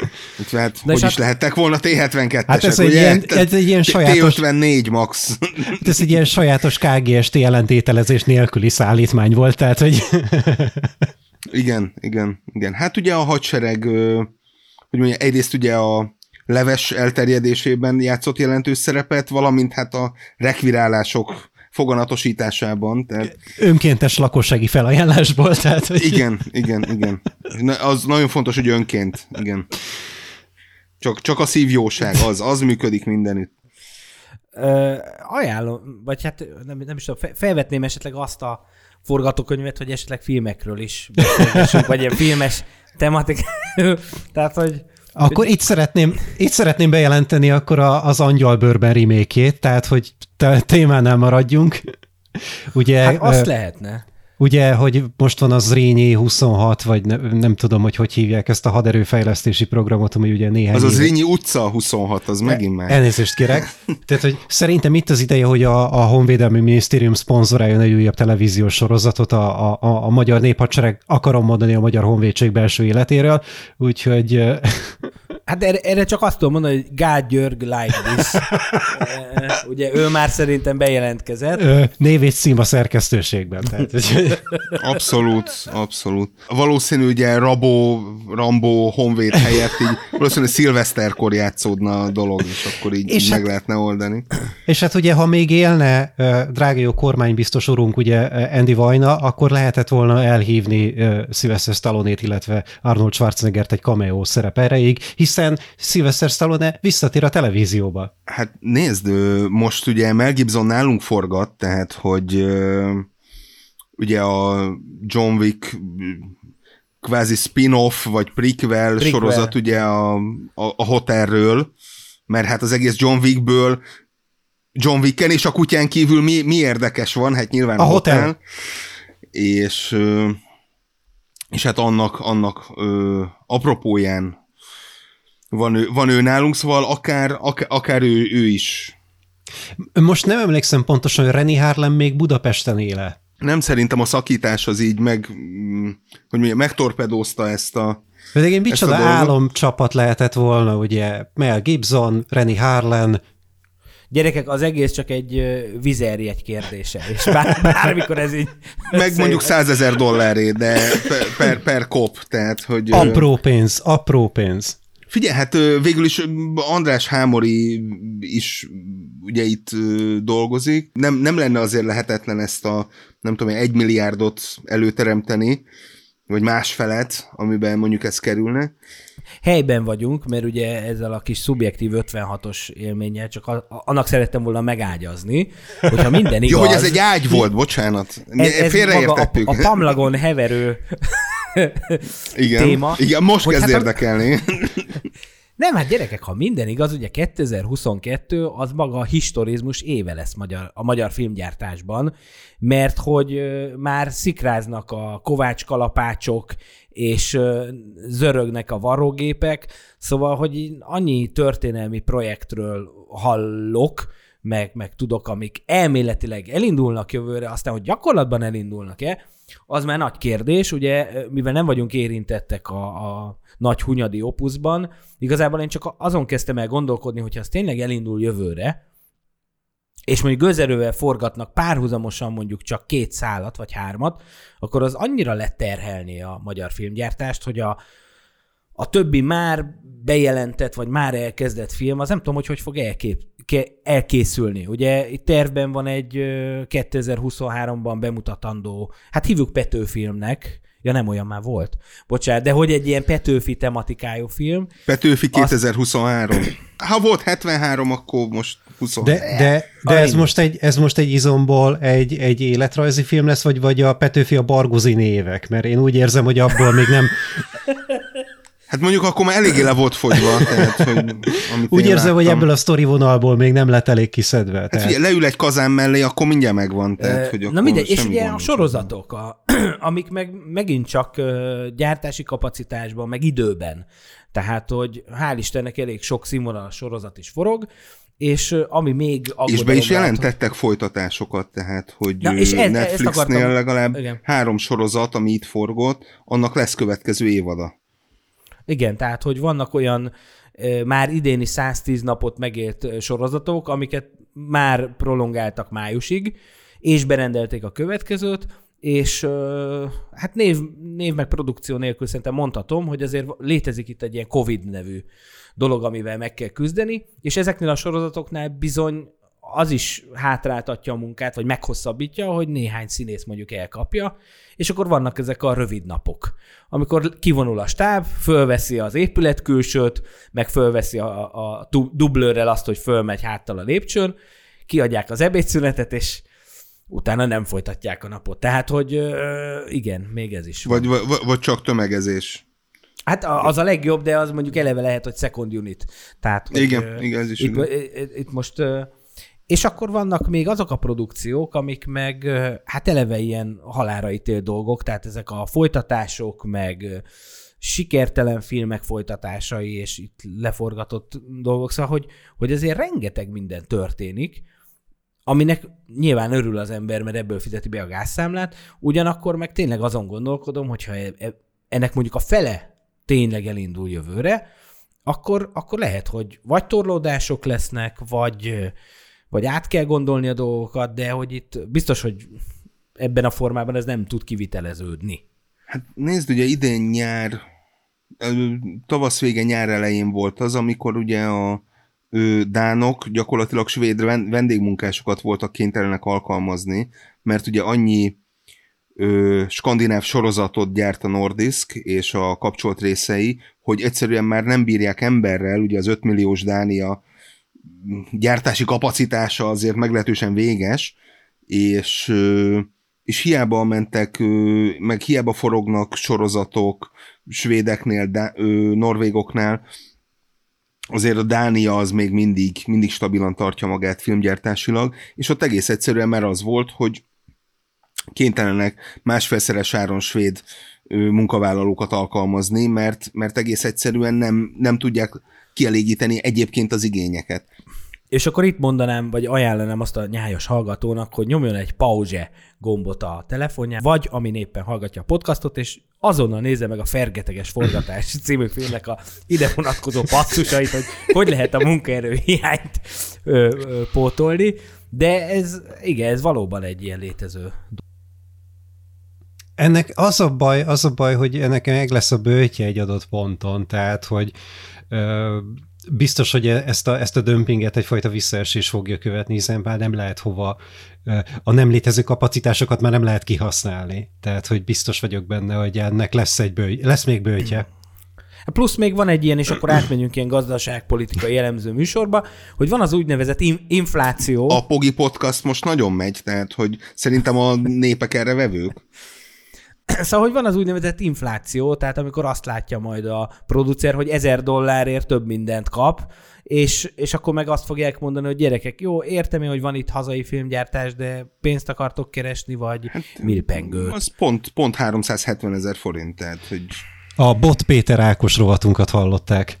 Úgyhogy hát, hogy is hát, lehettek volna T-72-esek, hát ez egy, ilyen, ez egy ilyen sajátos... T-54 max. Ez egy ilyen sajátos KGST jelentételezés nélküli szállítmány volt, tehát hogy... Igen, igen, igen. Hát ugye a hadsereg, hogy mondja, egyrészt ugye a leves elterjedésében játszott jelentős szerepet, valamint hát a rekvirálások foganatosításában. Tehát... Önkéntes lakossági felajánlásból. Tehát, hogy... Igen, igen, igen. Az nagyon fontos, hogy önként, igen. Csak, csak a szívjóság, az, az működik mindenütt. Ö, ajánlom, vagy hát nem, nem is tudom, felvetném esetleg azt a forgatókönyvet, hogy esetleg filmekről is vagy ilyen filmes tematikáról. Tehát, hogy akkor itt szeretném, itt szeretném bejelenteni akkor a, az Angyalbőrben remékét, tehát hogy témánál maradjunk. Ugye, hát azt lehetne. Ugye, hogy most van az Zrínyi 26, vagy ne, nem tudom, hogy hogy hívják ezt a haderőfejlesztési programot, ami ugye néhány Az éve... az Zrínyi utca 26, az megint már. Elnézést kérek. Tehát, hogy szerintem itt az ideje, hogy a, a Honvédelmi Minisztérium szponzoráljon egy újabb televíziós sorozatot a, a, a, a magyar néphadsereg, akarom mondani a magyar honvédség belső életéről, úgyhogy Hát erre, erre csak azt tudom mondani, hogy God Györg like this. Ugye ő már szerintem bejelentkezett. Név és cím a szerkesztőségben. Tehát, abszolút, abszolút. Valószínű ugye Rabó, Rambó, Honvéd helyett így valószínűleg szilveszterkor játszódna a dolog, és akkor így, és így hát, meg lehetne oldani. És hát ugye, ha még élne drága jó kormánybiztos urunk, ugye Andy Vajna, akkor lehetett volna elhívni Sylvester Stallone-ét, illetve Arnold Schwarzeneggert egy cameo szerep erejéig, hiszen hiszen Sylvester Stallone visszatér a televízióba. Hát nézd, most ugye Mel Gibson nálunk forgat, tehát hogy ugye a John Wick kvázi spin-off, vagy prequel, prequel. sorozat ugye a, a, a hotelről, mert hát az egész John Wickből John Wicken és a kutyán kívül mi, mi érdekes van? Hát nyilván a, a hotel. hotel. És, és hát annak, annak ö, apropóján van ő, van ő nálunk, szóval akár, akár, akár ő, ő is. Most nem emlékszem pontosan, hogy Reni Harlem még Budapesten éle. Nem szerintem a szakítás az így meg, mm, hogy mondjam, megtorpedózta ezt a Pedig én micsoda álomcsapat lehetett volna, ugye Mel Gibson, Reni Harlan, Gyerekek, az egész csak egy vizerjegy kérdése, és bár, bármikor ez így... Meg mondjuk százezer dolláré, de per, per, per kop, tehát hogy... Apró pénz, apró pénz. Figyelj, hát végül is András Hámori is ugye itt dolgozik. Nem, nem lenne azért lehetetlen ezt a, nem tudom, egy milliárdot előteremteni, vagy más felet, amiben mondjuk ez kerülne. Helyben vagyunk, mert ugye ezzel a kis szubjektív 56-os élménnyel csak a, annak szerettem volna megágyazni, hogyha minden igaz... Jó, hogy ez egy ágy volt, bocsánat. Ez, ez Félreértettük. A, a pamlagon heverő igen, téma. Igen, most kezd hát érdekelni. Nem, hát gyerekek, ha minden igaz, ugye 2022 az maga a historizmus éve lesz magyar, a magyar filmgyártásban, mert hogy már szikráznak a kovács kalapácsok, és zörögnek a varrógépek, szóval, hogy annyi történelmi projektről hallok, meg, meg tudok, amik elméletileg elindulnak jövőre, aztán, hogy gyakorlatban elindulnak-e, az már nagy kérdés, ugye, mivel nem vagyunk érintettek a, a nagy hunyadi opuszban, igazából én csak azon kezdtem el gondolkodni, hogyha az tényleg elindul jövőre, és mondjuk gőzerővel forgatnak párhuzamosan mondjuk csak két szállat vagy hármat, akkor az annyira leterhelni a magyar filmgyártást, hogy a, a többi már bejelentett, vagy már elkezdett film, az nem tudom, hogy hogy fog elkép, elkészülni. Ugye itt tervben van egy 2023-ban bemutatandó, hát hívjuk Petőfilmnek, Ja, nem olyan már volt. Bocsánat, de hogy egy ilyen Petőfi tematikájú film. Petőfi 2023. Azt... Ha volt 73, akkor most 23. De, de, de ez, most egy, ez most egy izomból egy, egy életrajzi film lesz, vagy, vagy a Petőfi a Bargozi névek? Mert én úgy érzem, hogy abból még nem... Hát mondjuk akkor már eléggé le volt fogyva. Tehát, hogy, amit Úgy érzem, láttam. hogy ebből a sztori vonalból még nem lett elég kiszedve. Hát tehát... Figyelj, leül egy kazán mellé, akkor mindjárt megvan. Tehát, hogy Na mindegy, és ugye a sorozatok, a, amik meg megint csak gyártási kapacitásban, meg időben. Tehát, hogy hál' Istennek elég sok színvonalas sorozat is forog, és ami még... És be is jelentettek hogy... folytatásosokat, tehát, hogy Na, és ez, Netflixnél akartam... legalább Igen. három sorozat, ami itt forgott, annak lesz következő évada. Igen, tehát, hogy vannak olyan már idéni 110 napot megélt sorozatok, amiket már prolongáltak májusig, és berendelték a következőt, és hát név, név meg produkció nélkül szerintem mondhatom, hogy azért létezik itt egy ilyen Covid nevű dolog, amivel meg kell küzdeni, és ezeknél a sorozatoknál bizony az is hátráltatja a munkát, vagy meghosszabbítja, hogy néhány színész mondjuk elkapja, és akkor vannak ezek a rövid napok, amikor kivonul a stáb, fölveszi az épület külsőt, meg fölveszi a, a dublőrrel azt, hogy fölmegy háttal a lépcsőn, kiadják az ebédszünetet, és utána nem folytatják a napot. Tehát, hogy igen, még ez is. Vagy, vagy, vagy csak tömegezés. Hát az a legjobb, de az mondjuk eleve lehet, hogy second unit. Tehát, hogy, igen, igen, ez is itt, itt, itt most és akkor vannak még azok a produkciók, amik meg hát eleve ilyen halára ítél dolgok, tehát ezek a folytatások, meg sikertelen filmek folytatásai, és itt leforgatott dolgok, szóval, hogy, hogy azért rengeteg minden történik, aminek nyilván örül az ember, mert ebből fizeti be a gázszámlát, ugyanakkor meg tényleg azon gondolkodom, hogyha e, e, ennek mondjuk a fele tényleg elindul jövőre, akkor, akkor lehet, hogy vagy torlódások lesznek, vagy vagy át kell gondolni a dolgokat, de hogy itt biztos, hogy ebben a formában ez nem tud kiviteleződni. Hát nézd, ugye idén nyár, tavasz vége nyár elején volt az, amikor ugye a ő, dánok gyakorlatilag svéd vendégmunkásokat voltak kénytelenek alkalmazni, mert ugye annyi ö, skandináv sorozatot gyárt a Nordisk és a kapcsolt részei, hogy egyszerűen már nem bírják emberrel, ugye az 5 milliós Dánia gyártási kapacitása azért meglehetősen véges, és, és hiába mentek, meg hiába forognak sorozatok svédeknél, norvégoknál, azért a Dánia az még mindig, mindig stabilan tartja magát filmgyártásilag, és ott egész egyszerűen mert az volt, hogy kénytelenek másfélszeres áron svéd munkavállalókat alkalmazni, mert, mert egész egyszerűen nem, nem tudják kielégíteni egyébként az igényeket. És akkor itt mondanám, vagy ajánlanám azt a nyájas hallgatónak, hogy nyomjon egy pauze gombot a telefonján, vagy amin éppen hallgatja a podcastot, és azonnal nézze meg a Fergeteges Forgatás című filmnek a ide vonatkozó passzusait, hogy hogy lehet a munkaerő hiányt ö, ö, pótolni. De ez, igen, ez valóban egy ilyen létező ennek az a baj, az a baj, hogy ennek meg lesz a bőtje egy adott ponton, tehát, hogy biztos, hogy ezt a, ezt a dömpinget egyfajta visszaesés fogja követni, hiszen már nem lehet hova, a nem létező kapacitásokat már nem lehet kihasználni. Tehát, hogy biztos vagyok benne, hogy ennek lesz, egy bőj, lesz még bőtje. Plusz még van egy ilyen, és akkor átmegyünk ilyen gazdaságpolitikai jellemző műsorba, hogy van az úgynevezett in- infláció. A Pogi Podcast most nagyon megy, tehát hogy szerintem a népek erre vevők. Szóval, hogy van az úgynevezett infláció, tehát amikor azt látja majd a producer, hogy ezer dollárért több mindent kap, és, és akkor meg azt fogják mondani, hogy gyerekek, jó, értem én, hogy van itt hazai filmgyártás, de pénzt akartok keresni, vagy hát, milpengő. Az pont, pont 370 ezer forint, tehát, hogy... A Bot Péter Ákos rovatunkat hallották.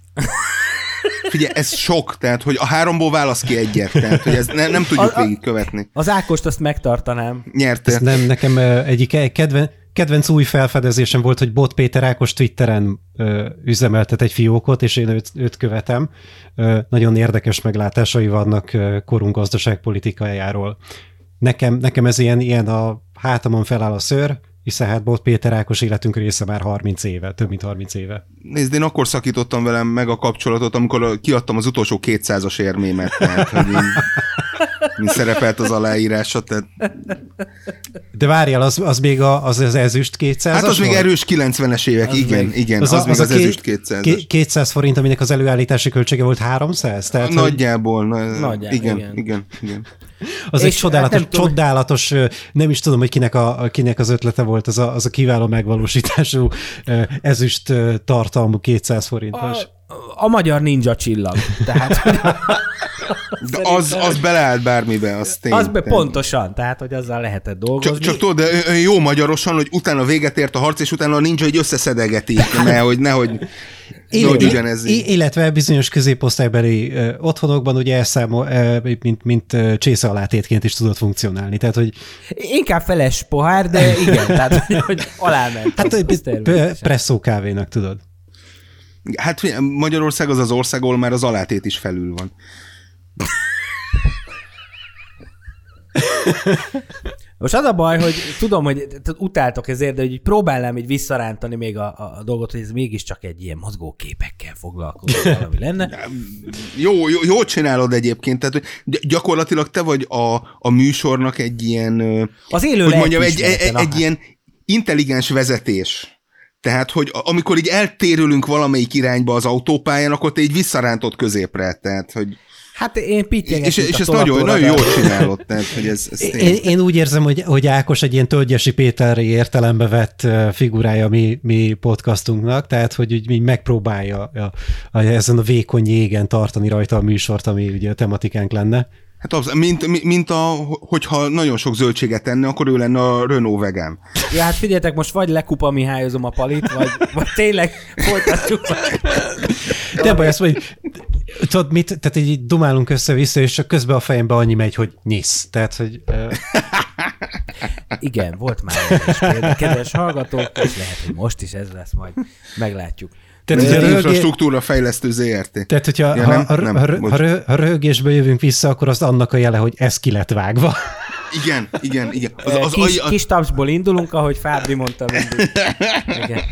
Figyelj, ez sok, tehát, hogy a háromból válasz ki egyet, tehát, hogy ez ne, nem tudjuk végigkövetni. Az Ákost azt megtartanám. Nyerte. Ez nem, nekem egyik kedven, kedvenc új felfedezésem volt, hogy Bot Péter Ákos Twitteren ö, üzemeltet egy fiókot, és én őt, őt követem. Ö, nagyon érdekes meglátásai vannak ö, korunk gazdaságpolitikájáról. Nekem, nekem ez ilyen, ilyen a hátamon feláll a szőr, hiszen hát Bot Péter Ákos életünk része már 30 éve, több mint 30 éve. Nézd, én akkor szakítottam velem meg a kapcsolatot, amikor kiadtam az utolsó 200-as érmémet, tehát, hogy én, mint szerepelt az aláírása. Tehát... De várjál, az, az még a, az, az ezüst 200 Hát az volt? még erős 90-es évek, az igen, még, igen, az, az, az még az, az, ezüst 200 -as. 200 forint, aminek az előállítási költsége volt 300? Tehát, Nagyjából, hogy... na, Nagyjából igen, igen, igen, igen. Az és egy csodálatos, hát nem csodálatos, tudom, nem is tudom, hogy kinek, a, kinek az ötlete volt, az a, az a kiváló megvalósítású ezüst tartalmú 200 forintos. A, a magyar ninja csillag. Tehát, de az, az beleállt bármibe, az tény. Az be, pontosan, tehát, hogy azzal lehetett dolgozni. Csak, csak tudod, de jó magyarosan, hogy utána véget ért a harc, és utána a ninja egy összeszedegeti, nehogy, nehogy illetve, ugyanez illetve bizonyos középosztálybeli ö, otthonokban ugye elszámol, ö, mint, mint ö, csésze alátétként is tudott funkcionálni. Tehát, hogy... Inkább feles pohár, de igen, tehát hogy aláment. Hát, hogy presszó kávénak tudod. Hát Magyarország az az ország, ahol már az alátét is felül van. Most az a baj, hogy tudom, hogy utáltok ezért, de hogy próbálnám így visszarántani még a, a dolgot, hogy ez mégiscsak egy ilyen mozgóképekkel foglalkozó valami lenne. Jó, jó, jó csinálod egyébként, tehát gyakorlatilag te vagy a, a műsornak egy ilyen, az élő hogy mondjam, egy, egy, egy ilyen intelligens vezetés. Tehát, hogy amikor így eltérülünk valamelyik irányba az autópályán, akkor te így visszarántott középre. Tehát, hogy... Hát én pittyegek, És, és ezt nagyon, nagyon jól csinálod. Tehát, hogy ez, ez én, én, úgy érzem, hogy, hogy Ákos egy ilyen Tölgyesi Péterre értelembe vett figurája mi, mi podcastunknak, tehát hogy úgy megpróbálja a, a, ezen a vékony jégen tartani rajta a műsort, ami ugye a tematikánk lenne. Hát az, mint, mint a, hogyha nagyon sok zöldséget tenne, akkor ő lenne a Renault vegan. Ja, hát figyeljetek, most vagy lekupa Mihályozom a palit, vagy, vagy tényleg folytatjuk. De baj, azt mondja, tudod mit, tehát így dumálunk össze-vissza, és csak közben a fejembe annyi megy, hogy nyisz. Tehát, hogy... Uh... Igen, volt már egy kedves hallgatók, és lehet, hogy most is ez lesz, majd meglátjuk. Tehát, hogy a röhögé... infrastruktúra fejlesztő ZRT. Tehát, hogyha ja, ha, nem, ha, nem, ha, ha, ha röhögésből jövünk vissza, akkor az annak a jele, hogy ez ki lett vágva. Igen, igen, igen. Az, az, kis, az, kis tapsból indulunk, ahogy Fábri mondta Igen.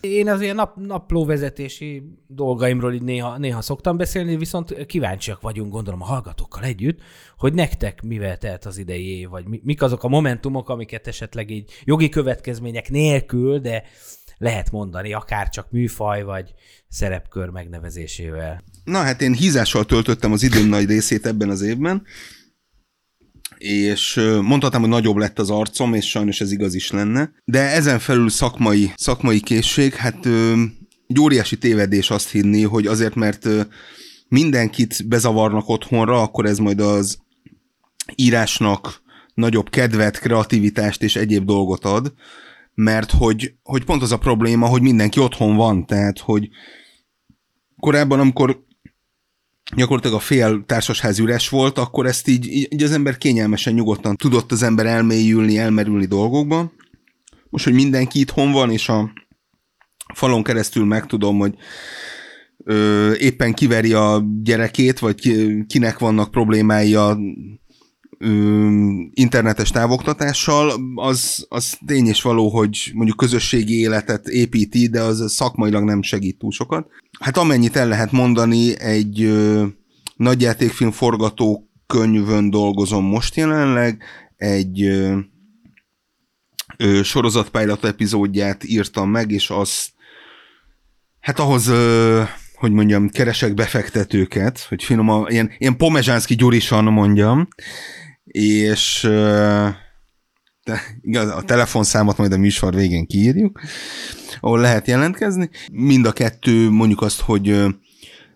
Én az ilyen nap, naplóvezetési dolgaimról így néha, néha szoktam beszélni, viszont kíváncsiak vagyunk, gondolom a hallgatókkal együtt, hogy nektek mivel telt az idei év, vagy mik azok a momentumok, amiket esetleg így jogi következmények nélkül, de lehet mondani, akár csak műfaj vagy szerepkör megnevezésével. Na hát én hízással töltöttem az időm nagy részét ebben az évben, és mondhatnám, hogy nagyobb lett az arcom, és sajnos ez igaz is lenne. De ezen felül szakmai, szakmai készség, hát egy óriási tévedés azt hinni, hogy azért, mert mindenkit bezavarnak otthonra, akkor ez majd az írásnak nagyobb kedvet, kreativitást és egyéb dolgot ad mert hogy, hogy pont az a probléma, hogy mindenki otthon van, tehát hogy korábban, amikor gyakorlatilag a fél társasház üres volt, akkor ezt így, így az ember kényelmesen, nyugodtan tudott az ember elmélyülni, elmerülni dolgokba. Most, hogy mindenki itthon van, és a falon keresztül megtudom, hogy ö, éppen kiveri a gyerekét, vagy ki, kinek vannak problémái a internetes távoktatással, az, az tény és való, hogy mondjuk közösségi életet építi, de az szakmailag nem segít túl sokat. Hát amennyit el lehet mondani, egy ö, nagyjátékfilm forgatókönyvön dolgozom most jelenleg, egy ö, ö, sorozatpilot epizódját írtam meg, és az hát ahhoz ö, hogy mondjam, keresek befektetőket, hogy finom, ilyen, ilyen Pomezsánszki Gyurisan mondjam, és de, igaz, a telefonszámot majd a műsor végén kiírjuk, ahol lehet jelentkezni. Mind a kettő mondjuk azt, hogy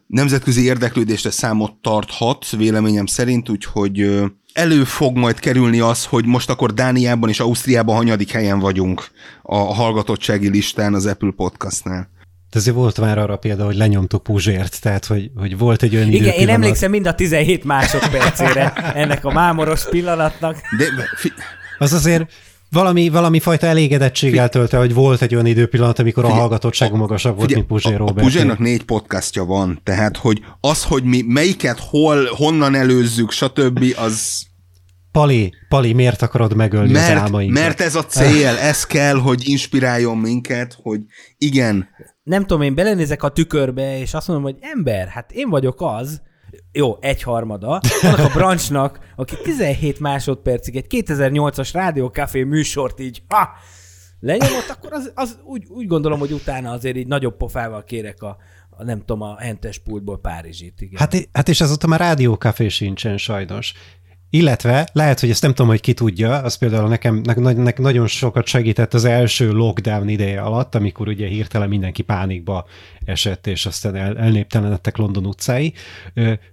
nemzetközi érdeklődésre számot tarthat, véleményem szerint, úgyhogy elő fog majd kerülni az, hogy most akkor Dániában és Ausztriában hanyadik helyen vagyunk a hallgatottsági listán az Apple Podcastnál. De azért volt már arra példa, hogy lenyomtuk Puzsért, tehát hogy, hogy volt egy olyan Igen, időpillanat. én emlékszem mind a 17 másodpercére ennek a mámoros pillanatnak. De, fi... Az azért valami, valami fajta elégedettséggel tölte, hogy volt egy olyan időpillanat, amikor figyelj, a hallgatottság magasabb volt, mint Puzsér Robert. A Puzsérnak négy podcastja van, tehát hogy az, hogy mi melyiket hol, honnan előzzük, stb. az Pali, Pali, miért akarod megölni mert, az álmainkat? Mert ez a cél, ez kell, hogy inspiráljon minket, hogy igen, nem tudom, én belenézek a tükörbe, és azt mondom, hogy ember, hát én vagyok az, jó, egyharmada, annak a branchnak, aki 17 másodpercig egy 2008-as rádiókafé műsort így, ha, lenyomott, akkor az, az úgy, úgy gondolom, hogy utána azért így nagyobb pofával kérek a, a nem tudom, a hentes pultból Párizsit. Igen. Hát, hát és azóta már rádiókafé sincsen sajnos. Illetve lehet, hogy ezt nem tudom, hogy ki tudja, az például nekem, nekem nagyon sokat segített az első lockdown ideje alatt, amikor ugye hirtelen mindenki pánikba esett, és aztán el, elnéptelenedtek London utcái.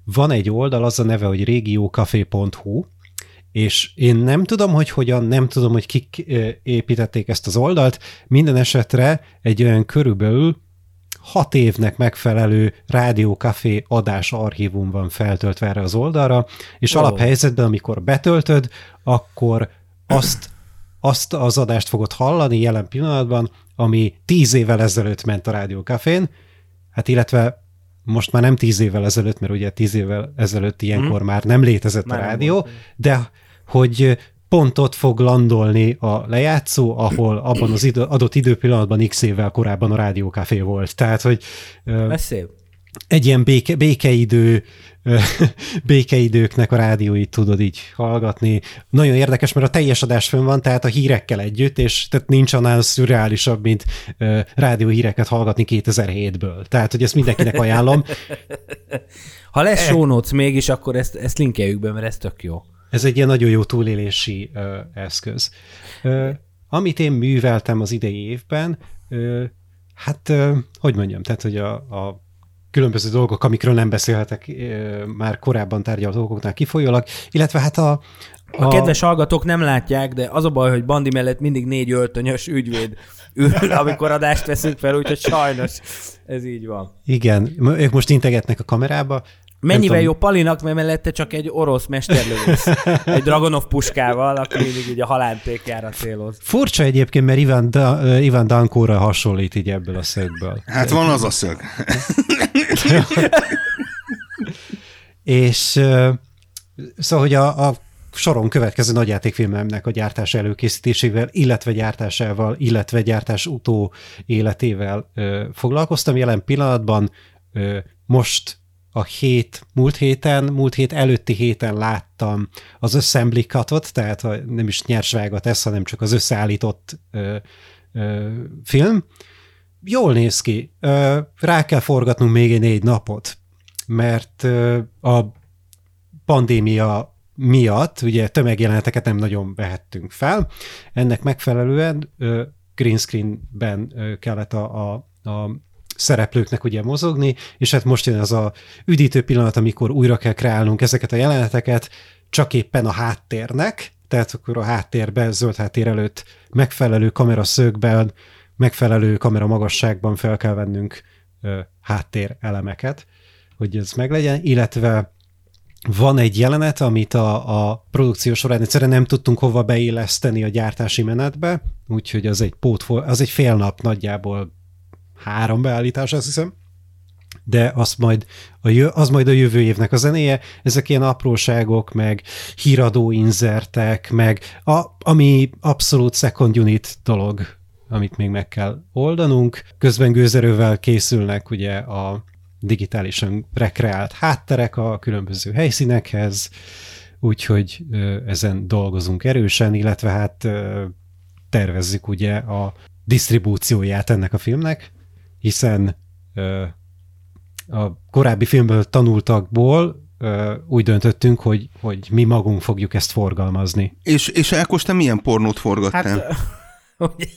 Van egy oldal, az a neve, hogy régiókafé.hu, és én nem tudom, hogy hogyan, nem tudom, hogy kik építették ezt az oldalt, minden esetre egy olyan körülbelül hat évnek megfelelő rádiókafé adás archívum van feltöltve erre az oldalra, és oh. alaphelyzetben, amikor betöltöd, akkor azt, azt az adást fogod hallani jelen pillanatban, ami tíz évvel ezelőtt ment a rádiókafén, hát illetve most már nem tíz évvel ezelőtt, mert ugye tíz évvel ezelőtt ilyenkor hmm. már nem létezett már a rádió, de hogy pont ott fog landolni a lejátszó, ahol abban az idő, adott időpillanatban x évvel korábban a rádiókafé volt. Tehát, hogy Ez szép. egy ilyen béke, békeidő, békeidőknek a rádióit tudod így hallgatni. Nagyon érdekes, mert a teljes adás fönn van, tehát a hírekkel együtt, és tehát nincs annál szürreálisabb, mint ö, rádió híreket hallgatni 2007-ből. Tehát, hogy ezt mindenkinek ajánlom. Ha lesz show notes mégis, akkor ezt, ezt linkeljük be, mert ez tök jó. Ez egy ilyen nagyon jó túlélési ö, eszköz. Ö, amit én műveltem az idei évben, ö, hát, ö, hogy mondjam, tehát, hogy a, a különböző dolgok, amikről nem beszélhetek ö, már korábban tárgyalt dolgoknál kifolyólag, illetve hát a, A kedves hallgatók nem látják, de az a baj, hogy Bandi mellett mindig négy öltönyös ügyvéd ül, amikor adást veszünk fel, úgyhogy sajnos ez így van. Igen, ők most integetnek a kamerába. Mennyivel jobb Palinak, mert mellette csak egy orosz mesterlövész. Egy Dragonov puskával, aki mindig így a halántékjára céloz. Furcsa egyébként, mert Ivan, da, Ivan Dankóra hasonlít így ebből a szögből. Hát van az a szög. És szóval, hogy a, a soron következő nagyjátékfilmemnek a gyártás előkészítésével, illetve gyártásával, illetve gyártás utó életével ö, foglalkoztam jelen pillanatban. Ö, most a hét, múlt héten, múlt hét előtti héten láttam az assembly cutot, tehát nem is nyersvágat ez, hanem csak az összeállított ö, ö, film. Jól néz ki. Ö, rá kell forgatnunk még egy négy napot, mert ö, a pandémia miatt ugye tömegjeleneteket nem nagyon vehettünk fel. Ennek megfelelően ö, green screenben kellett a, a, a szereplőknek ugye mozogni, és hát most jön az a üdítő pillanat, amikor újra kell kreálnunk ezeket a jeleneteket, csak éppen a háttérnek, tehát akkor a háttérben, zöld háttér előtt megfelelő kameraszögben, megfelelő kamera magasságban fel kell vennünk ö, háttér elemeket, hogy ez meglegyen, illetve van egy jelenet, amit a, a produkció során egyszerűen nem tudtunk hova beilleszteni a gyártási menetbe, úgyhogy az egy pótfol, az egy fél nap nagyjából három beállítás, azt hiszem, de az majd, a, jö- az majd a jövő évnek a zenéje. Ezek ilyen apróságok, meg híradó inzertek, meg a, ami abszolút second unit dolog, amit még meg kell oldanunk. Közben gőzerővel készülnek ugye a digitálisan rekreált hátterek a különböző helyszínekhez, úgyhogy ezen dolgozunk erősen, illetve hát tervezzük ugye a disztribúcióját ennek a filmnek, hiszen ö, a korábbi filmből tanultakból ö, úgy döntöttünk, hogy, hogy mi magunk fogjuk ezt forgalmazni. És, és Ákos, te milyen pornót forgattál? Hát,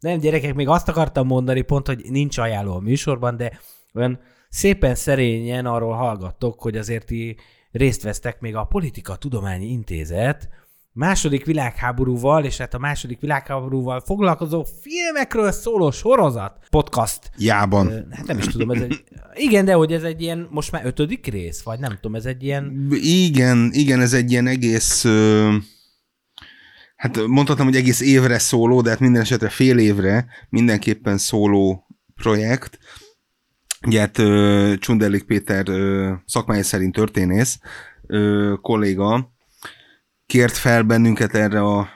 nem, gyerekek, még azt akartam mondani pont, hogy nincs ajánló a műsorban, de olyan szépen szerényen arról hallgattok, hogy azért ti részt vesztek még a Politika Tudományi Intézet második világháborúval, és hát a második világháborúval foglalkozó filmekről szóló sorozat, podcast. Jában. Hát nem is tudom, ez egy... Igen, de hogy ez egy ilyen, most már ötödik rész, vagy nem tudom, ez egy ilyen... Igen, igen, ez egy ilyen egész, ö, hát mondhatom, hogy egész évre szóló, de hát minden esetre fél évre mindenképpen szóló projekt. Ugye hát ö, Csunderlik Péter ö, szakmája szerint történész ö, kolléga kért fel bennünket erre a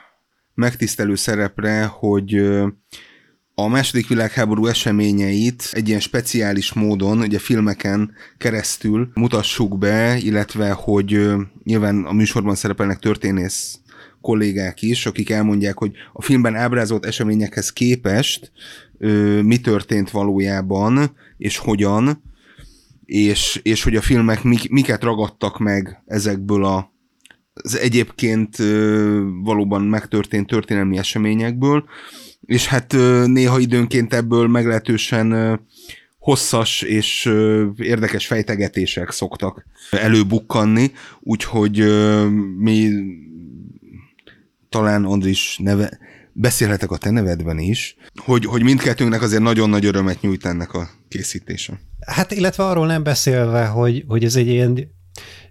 megtisztelő szerepre, hogy a második világháború eseményeit egy ilyen speciális módon, ugye filmeken keresztül mutassuk be, illetve hogy nyilván a műsorban szerepelnek történész kollégák is, akik elmondják, hogy a filmben ábrázolt eseményekhez képest mi történt valójában, és hogyan, és, és hogy a filmek mik, miket ragadtak meg ezekből a az egyébként valóban megtörtént történelmi eseményekből, és hát néha időnként ebből meglehetősen hosszas és érdekes fejtegetések szoktak előbukkanni, úgyhogy mi talán Andris neve, beszélhetek a te nevedben is, hogy, hogy mindkettőnknek azért nagyon nagy örömet nyújt ennek a készítése. Hát illetve arról nem beszélve, hogy, hogy ez egy ilyen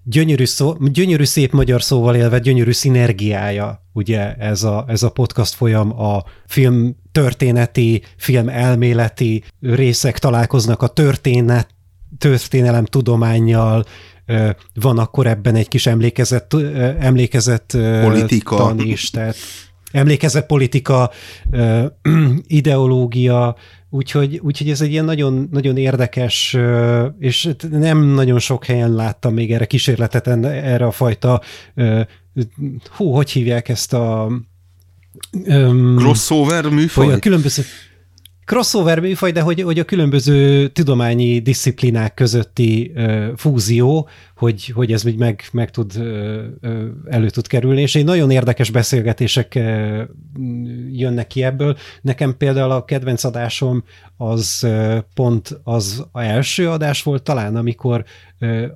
gyönyörű, szó, gyönyörű szép magyar szóval élve, gyönyörű szinergiája, ugye ez a, ez a podcast folyam a film történeti, film elméleti részek találkoznak a történet, történelem tudományjal, van akkor ebben egy kis emlékezett, emlékezett Politika. tan is, tehát emlékezett politika, ideológia, úgyhogy, úgyhogy ez egy ilyen nagyon, nagyon érdekes, és nem nagyon sok helyen láttam még erre kísérletet, erre a fajta, hú, hogy hívják ezt a Crossover műfaj? A különböző crossover műfaj, de hogy, hogy a különböző tudományi disziplinák közötti uh, fúzió, hogy, hogy ez még meg, meg tud, elő tud kerülni, és egy nagyon érdekes beszélgetések jönnek ki ebből. Nekem például a kedvenc adásom az pont az első adás volt talán, amikor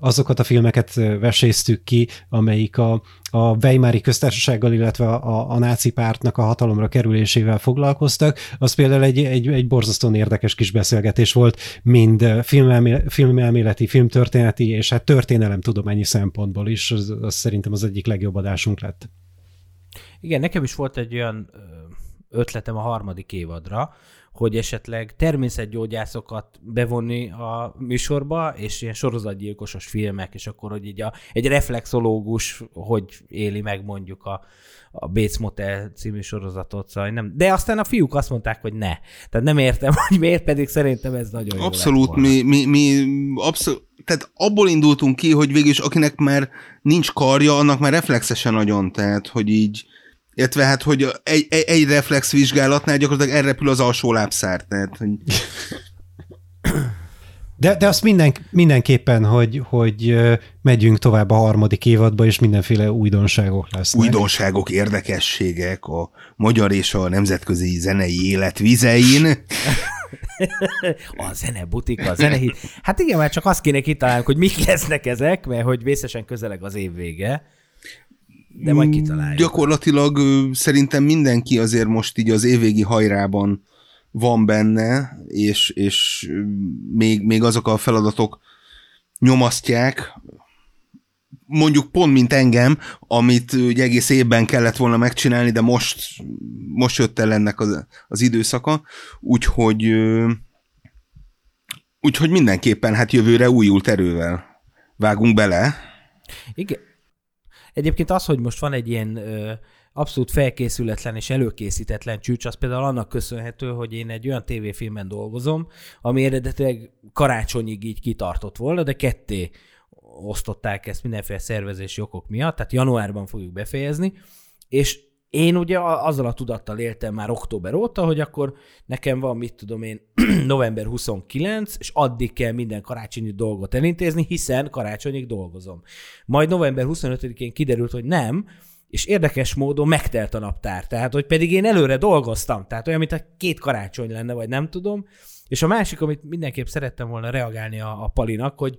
azokat a filmeket veséztük ki, amelyik a, a Weimári köztársasággal, illetve a, a náci pártnak a hatalomra kerülésével foglalkoztak, az például egy, egy, egy borzasztóan érdekes kis beszélgetés volt, mind filmelméleti, filmtörténeti, és hát történelemtudományi szempontból is, az, az szerintem az egyik legjobb adásunk lett. Igen, nekem is volt egy olyan ötletem a harmadik évadra, hogy esetleg természetgyógyászokat bevonni a műsorba, és ilyen sorozatgyilkosos filmek, és akkor, hogy így a, egy reflexológus hogy éli meg mondjuk a, a Bates Motel című sorozatot, szóval nem. De aztán a fiúk azt mondták, hogy ne. Tehát nem értem, hogy miért, pedig szerintem ez nagyon jó Abszolút, mi, mi, mi abszolút, tehát abból indultunk ki, hogy végülis akinek már nincs karja, annak már reflexesen nagyon, tehát hogy így illetve hát, hogy egy, egy, egy reflex vizsgálatnál gyakorlatilag elrepül az alsó lábszár, tehát, hogy... De, de azt minden, mindenképpen, hogy, hogy megyünk tovább a harmadik évadba, és mindenféle újdonságok lesznek. Újdonságok, érdekességek a magyar és a nemzetközi zenei élet vizein. a zenebutik, a zenehit. Hát igen, már csak azt kéne kitalálni, hogy mik lesznek ezek, mert hogy vészesen közeleg az év vége. De majd kitaláljuk. Gyakorlatilag szerintem mindenki azért most így az évvégi hajrában van benne, és, és még, még azok a feladatok nyomasztják, mondjuk pont mint engem, amit ugye egész évben kellett volna megcsinálni, de most, most jött el ennek az, az időszaka, úgyhogy úgyhogy mindenképpen hát jövőre újult erővel vágunk bele. Igen. Egyébként az, hogy most van egy ilyen ö, abszolút felkészületlen és előkészítetlen csúcs, az például annak köszönhető, hogy én egy olyan tévéfilmen dolgozom, ami eredetileg karácsonyig így kitartott volna, de ketté osztották ezt mindenféle szervezési okok miatt, tehát januárban fogjuk befejezni, és én ugye azzal a tudattal éltem már október óta, hogy akkor nekem van, mit tudom én, november 29, és addig kell minden karácsonyi dolgot elintézni, hiszen karácsonyig dolgozom. Majd november 25-én kiderült, hogy nem, és érdekes módon megtelt a naptár. Tehát, hogy pedig én előre dolgoztam. Tehát olyan, mint a két karácsony lenne, vagy nem tudom. És a másik, amit mindenképp szerettem volna reagálni a, a Palinak, hogy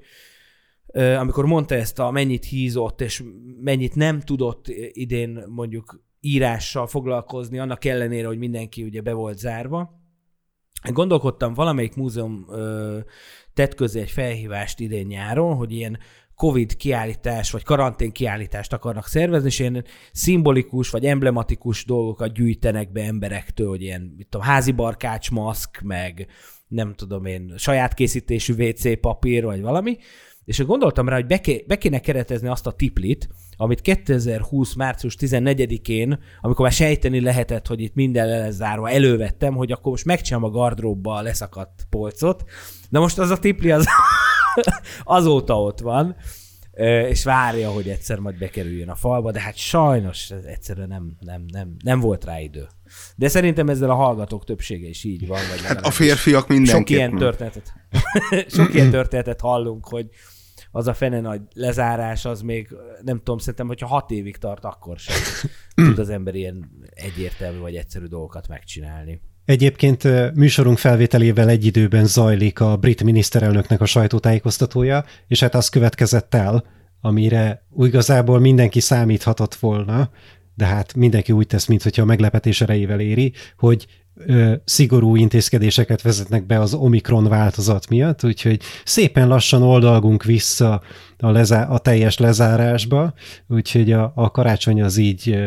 amikor mondta ezt a mennyit hízott, és mennyit nem tudott idén mondjuk írással foglalkozni, annak ellenére, hogy mindenki ugye be volt zárva. Gondolkodtam, valamelyik múzeum ö, tett közé egy felhívást idén nyáron, hogy ilyen COVID kiállítás, vagy karantén kiállítást akarnak szervezni, és ilyen szimbolikus, vagy emblematikus dolgokat gyűjtenek be emberektől, hogy ilyen, mit tudom, házi barkács maszk, meg nem tudom én, saját készítésű WC papír, vagy valami, és gondoltam rá, hogy be, ké, be kéne keretezni azt a tiplit, amit 2020. március 14-én, amikor már sejteni lehetett, hogy itt minden le lesz zárva, elővettem, hogy akkor most megcsinálom a gardróbba a leszakadt polcot. Na most az a tipli az azóta ott van, és várja, hogy egyszer majd bekerüljön a falba, de hát sajnos egyszerűen nem, nem, nem, nem volt rá idő. De szerintem ezzel a hallgatók többsége is így van. Vagy hát a férfiak mindenképpen. Sok ilyen történetet, sok ilyen történetet hallunk, hogy az a fene nagy lezárás, az még nem tudom, szerintem, hogyha hat évig tart, akkor sem tud az ember ilyen egyértelmű vagy egyszerű dolgokat megcsinálni. Egyébként műsorunk felvételével egy időben zajlik a brit miniszterelnöknek a sajtótájékoztatója, és hát az következett el, amire igazából mindenki számíthatott volna, de hát mindenki úgy tesz, mintha a meglepetés erejével éri, hogy szigorú intézkedéseket vezetnek be az Omikron változat miatt, úgyhogy szépen lassan oldalgunk vissza a, lezá- a teljes lezárásba, úgyhogy a, a karácsony az így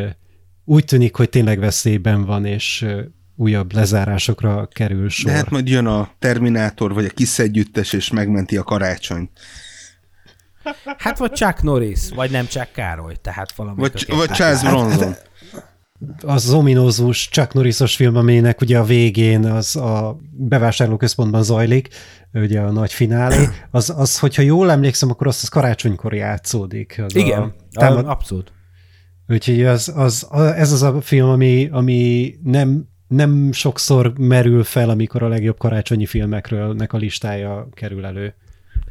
úgy tűnik, hogy tényleg veszélyben van, és újabb lezárásokra kerül sor. De hát majd jön a Terminátor, vagy a Kiss együttes, és megmenti a karácsony. Hát vagy Chuck Norris, vagy nem Chuck Károly, tehát valami. Vagy, vagy Charles Bronson. az az ominózus Chuck Norrisos film, aminek ugye a végén az a bevásárlóközpontban zajlik, ugye a nagy finálé, az, az hogyha jól emlékszem, akkor azt az karácsonykor játszódik. Az Igen, a, támad, abszolút. Úgyhogy az, az, ez az a film, ami, ami nem, nem sokszor merül fel, amikor a legjobb karácsonyi filmekről nek a listája kerül elő.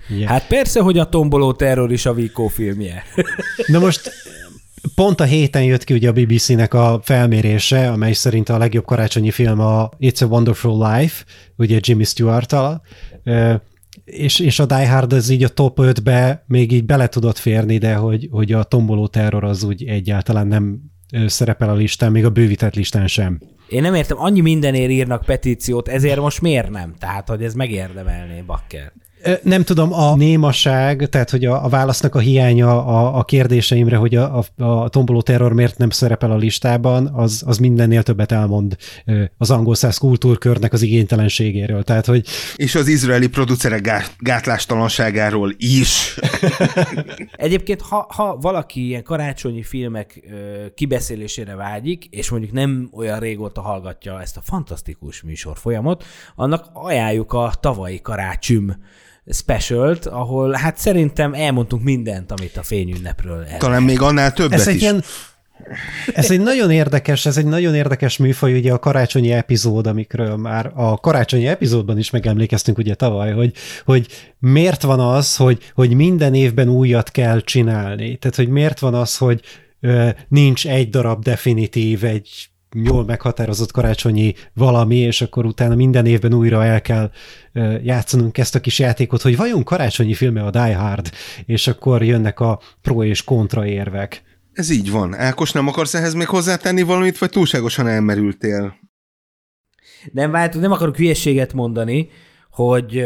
Yeah. Hát persze, hogy a Tomboló Terror is a Vico filmje. Na most pont a héten jött ki ugye a BBC-nek a felmérése, amely szerint a legjobb karácsonyi film a It's a Wonderful Life, ugye Jimmy Stewart-tal, és, és a Die Hard az így a top 5-be még így bele tudott férni, de hogy, hogy a tomboló terror az úgy egyáltalán nem szerepel a listán, még a bővített listán sem. Én nem értem, annyi mindenért írnak petíciót, ezért most miért nem? Tehát, hogy ez megérdemelné, bakker. Nem tudom, a némaság, tehát hogy a, a válasznak a hiánya a, a kérdéseimre, hogy a, a, a tomboló terror miért nem szerepel a listában, az, az mindennél többet elmond az angol száz kultúrkörnek az igénytelenségéről. Tehát, hogy... És az izraeli producerek gátlástalanságáról is. Egyébként, ha, ha valaki ilyen karácsonyi filmek kibeszélésére vágyik, és mondjuk nem olyan régóta hallgatja ezt a fantasztikus műsor folyamot, annak ajánljuk a tavalyi karácsüm specialt, ahol hát szerintem elmondtunk mindent, amit a fényünnepről el. Talán még annál többet ez egy is. Ilyen, ez egy nagyon érdekes, ez egy nagyon érdekes műfaj, ugye a karácsonyi epizód, amikről már a karácsonyi epizódban is megemlékeztünk ugye tavaly, hogy, hogy miért van az, hogy, hogy minden évben újat kell csinálni. Tehát, hogy miért van az, hogy ö, nincs egy darab definitív, egy jól meghatározott karácsonyi valami, és akkor utána minden évben újra el kell játszanunk ezt a kis játékot, hogy vajon karácsonyi filme a Die Hard, és akkor jönnek a pro és kontra érvek. Ez így van. Ákos, nem akarsz ehhez még hozzátenni valamit, vagy túlságosan elmerültél? Nem, vált, nem akarok hülyességet mondani, hogy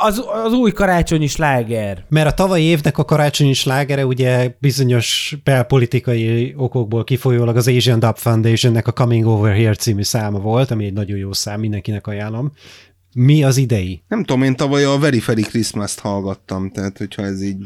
az, az új karácsonyi sláger. Mert a tavalyi évnek a karácsonyi slágere ugye bizonyos belpolitikai okokból kifolyólag az Asian Dub Foundationnek a Coming Over Here című száma volt, ami egy nagyon jó szám, mindenkinek ajánlom. Mi az idei? Nem tudom, én tavaly a Very Ferry Christmas-t hallgattam, tehát hogyha ez így...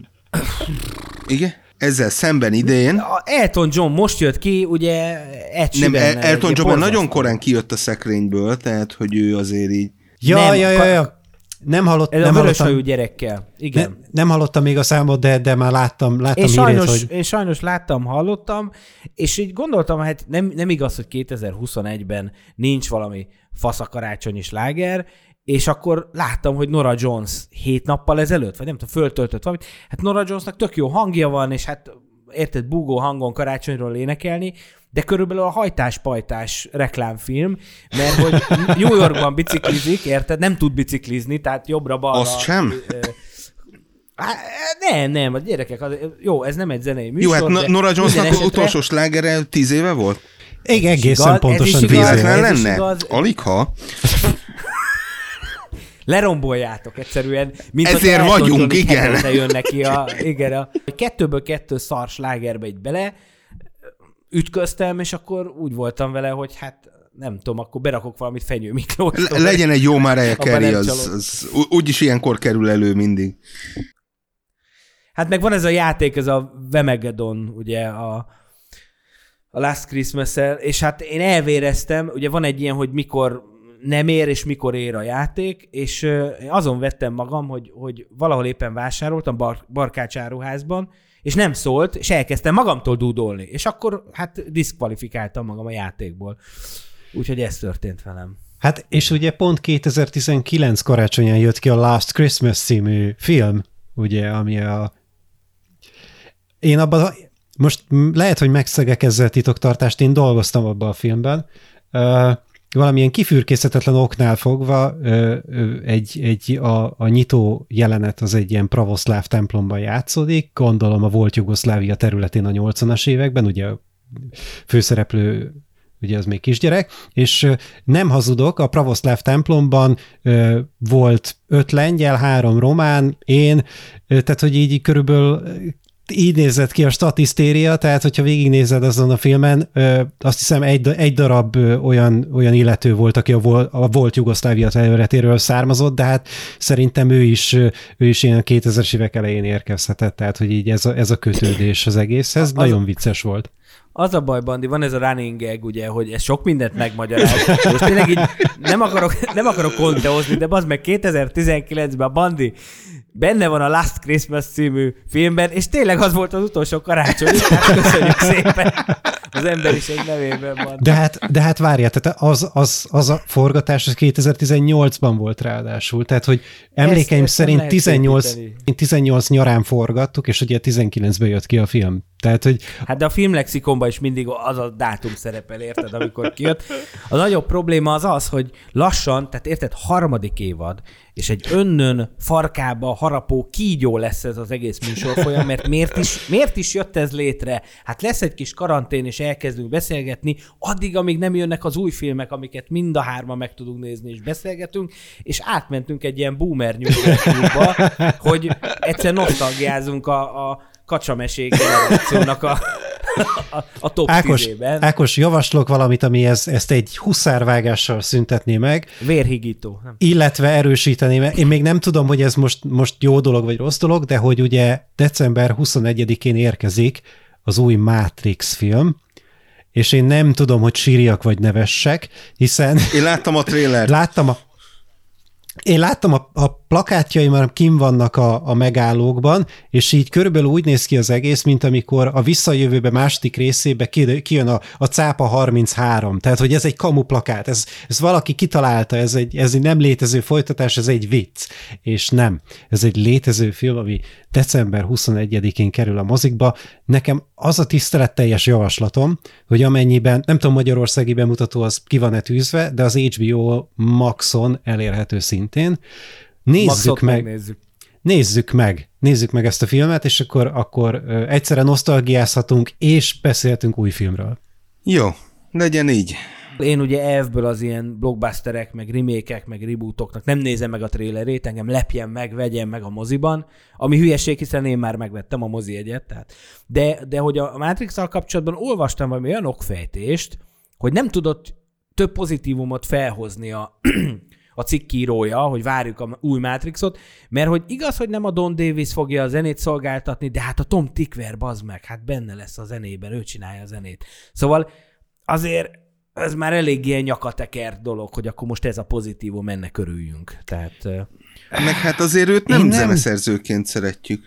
Igen? Ezzel szemben idén... A Elton John most jött ki, ugye egy Nem, El- Elton John nagyon korán kijött a szekrényből, tehát hogy ő azért így... Ja, nem, ja, ja, ja. Nem hallott, Ez nem a vörös hallottam, gyerekkel. Igen. Ne, nem hallottam még a számot, de, de már láttam, láttam én, sajnos, hírét, hogy... én sajnos láttam, hallottam, és így gondoltam, hát nem, nem igaz, hogy 2021-ben nincs valami faszakarácsonyi sláger, és akkor láttam, hogy Nora Jones hét nappal ezelőtt, vagy nem tudom, föltöltött valamit. Hát Nora Jonesnak tök jó hangja van, és hát érted, búgó hangon karácsonyról énekelni, de körülbelül a hajtás-pajtás reklámfilm, mert hogy New Yorkban biciklizik, érted? Nem tud biciklizni, tehát jobbra-balra. Azt sem? Nem, nem, a gyerekek, az, jó, ez nem egy zenei műsor. Jó, hát Nora Jonesnak esetre... utolsó slágere tíz éve volt? Igen, egészen igaz, pontosan tíz éve. lenne? Alig ha. leromboljátok egyszerűen. Mint Ezért vagyunk, igen. jön neki a, igen, a kettőből kettő szar slágerbe egy bele, ütköztem, és akkor úgy voltam vele, hogy hát nem tudom, akkor berakok valamit Fenyő Miklós. Le- legyen egy jó már Carey, az, az, úgyis ilyenkor kerül elő mindig. Hát meg van ez a játék, ez a Vemegedon, ugye a, a Last christmas és hát én elvéreztem, ugye van egy ilyen, hogy mikor nem ér, és mikor ér a játék, és azon vettem magam, hogy, hogy valahol éppen vásároltam bar, barkácsáruházban, és nem szólt, és elkezdtem magamtól dúdolni, és akkor hát diszkvalifikáltam magam a játékból. Úgyhogy ez történt velem. Hát és ugye pont 2019 karácsonyán jött ki a Last Christmas című film, ugye, ami a... Én abban, most lehet, hogy megszegek ezzel titoktartást, én dolgoztam abban a filmben, valamilyen kifürkészhetetlen oknál fogva egy, egy a, a nyitó jelenet az egy ilyen pravoszláv templomban játszódik, gondolom a volt Jugoszlávia területén a 80-as években, ugye a főszereplő ugye az még kisgyerek, és nem hazudok, a pravoszláv templomban volt öt lengyel, három román, én, tehát hogy így körülbelül így nézett ki a statisztéria, tehát hogyha végignézed azon a filmen, azt hiszem egy, egy darab olyan, olyan illető volt, aki a, vol, a volt Jugoszlávia területéről származott, de hát szerintem ő is, ő is ilyen 2000-es évek elején érkezhetett, tehát hogy így ez a, ez a kötődés az egészhez, az, nagyon vicces volt. Az a baj, Bandi, van ez a running gag, ugye, hogy ez sok mindent megmagyaráz. Most tényleg így nem akarok, nem akarok konteozni, de az meg 2019-ben a Bandi benne van a Last Christmas című filmben, és tényleg az volt az utolsó karácsony. Hát köszönjük szépen az emberiség nevében van. De hát, de hát várjál, tehát az, az, az a forgatás az 2018-ban volt ráadásul, tehát hogy emlékeim ezt nem szerint lehet 18, szépíteni. 18 nyarán forgattuk, és ugye 19-ben jött ki a film. Tehát, hogy Hát de a filmlexikonban is mindig az a dátum szerepel, érted, amikor kijött. A nagyobb probléma az az, hogy lassan, tehát érted, harmadik évad, és egy önnön farkába harapó kígyó lesz ez az egész műsorfolyam, mert miért is, miért is jött ez létre? Hát lesz egy kis karantén, és elkezdünk beszélgetni, addig, amíg nem jönnek az új filmek, amiket mind a hárman meg tudunk nézni, és beszélgetünk, és átmentünk egy ilyen boomer nyugdíjba, hogy egyszer nosztalgiázunk a, a kacsamesék a, a, a top Ákos, tízében. Ákos, javaslok valamit, ami ez, ezt egy huszárvágással szüntetné meg, Vérhigító. Nem. illetve erősíteni, mert én még nem tudom, hogy ez most, most jó dolog vagy rossz dolog, de hogy ugye december 21-én érkezik az új Matrix film, és én nem tudom, hogy sírjak vagy nevessek, hiszen Én láttam a trélert. láttam a én láttam a, a plakátjaim, már kim vannak a, a megállókban, és így körülbelül úgy néz ki az egész, mint amikor a visszajövőbe második részébe ki- kijön a, a cápa 33. Tehát, hogy ez egy kamu plakát, ez, ez valaki kitalálta, ez egy, ez egy nem létező folytatás, ez egy vicc. És nem, ez egy létező film, ami december 21-én kerül a mozikba. Nekem az a tiszteletteljes javaslatom, hogy amennyiben, nem tudom, magyarországi bemutató az ki van-e tűzve, de az HBO Maxon elérhető szintén. Nézzük Maxot meg, megnézzük. nézzük meg, nézzük meg ezt a filmet, és akkor, akkor egyszerre nosztalgiázhatunk, és beszélhetünk új filmről. Jó, legyen így. Én ugye elvből az ilyen blockbusterek, meg remékek, meg rebootoknak nem nézem meg a trailerét, engem lepjen meg, vegyen meg a moziban, ami hülyeség, hiszen én már megvettem a mozi egyet, tehát. De, de hogy a matrix kapcsolatban olvastam valami olyan okfejtést, hogy nem tudott több pozitívumot felhozni a, a cikkírója, hogy várjuk a új Matrixot, mert hogy igaz, hogy nem a Don Davis fogja a zenét szolgáltatni, de hát a Tom Tickwer, bazd meg, hát benne lesz a zenében, ő csinálja a zenét. Szóval azért ez már elég ilyen nyakatekert dolog, hogy akkor most ez a pozitívum, ennek örüljünk. Tehát Meg hát azért őt nem, nem zeneszerzőként szeretjük.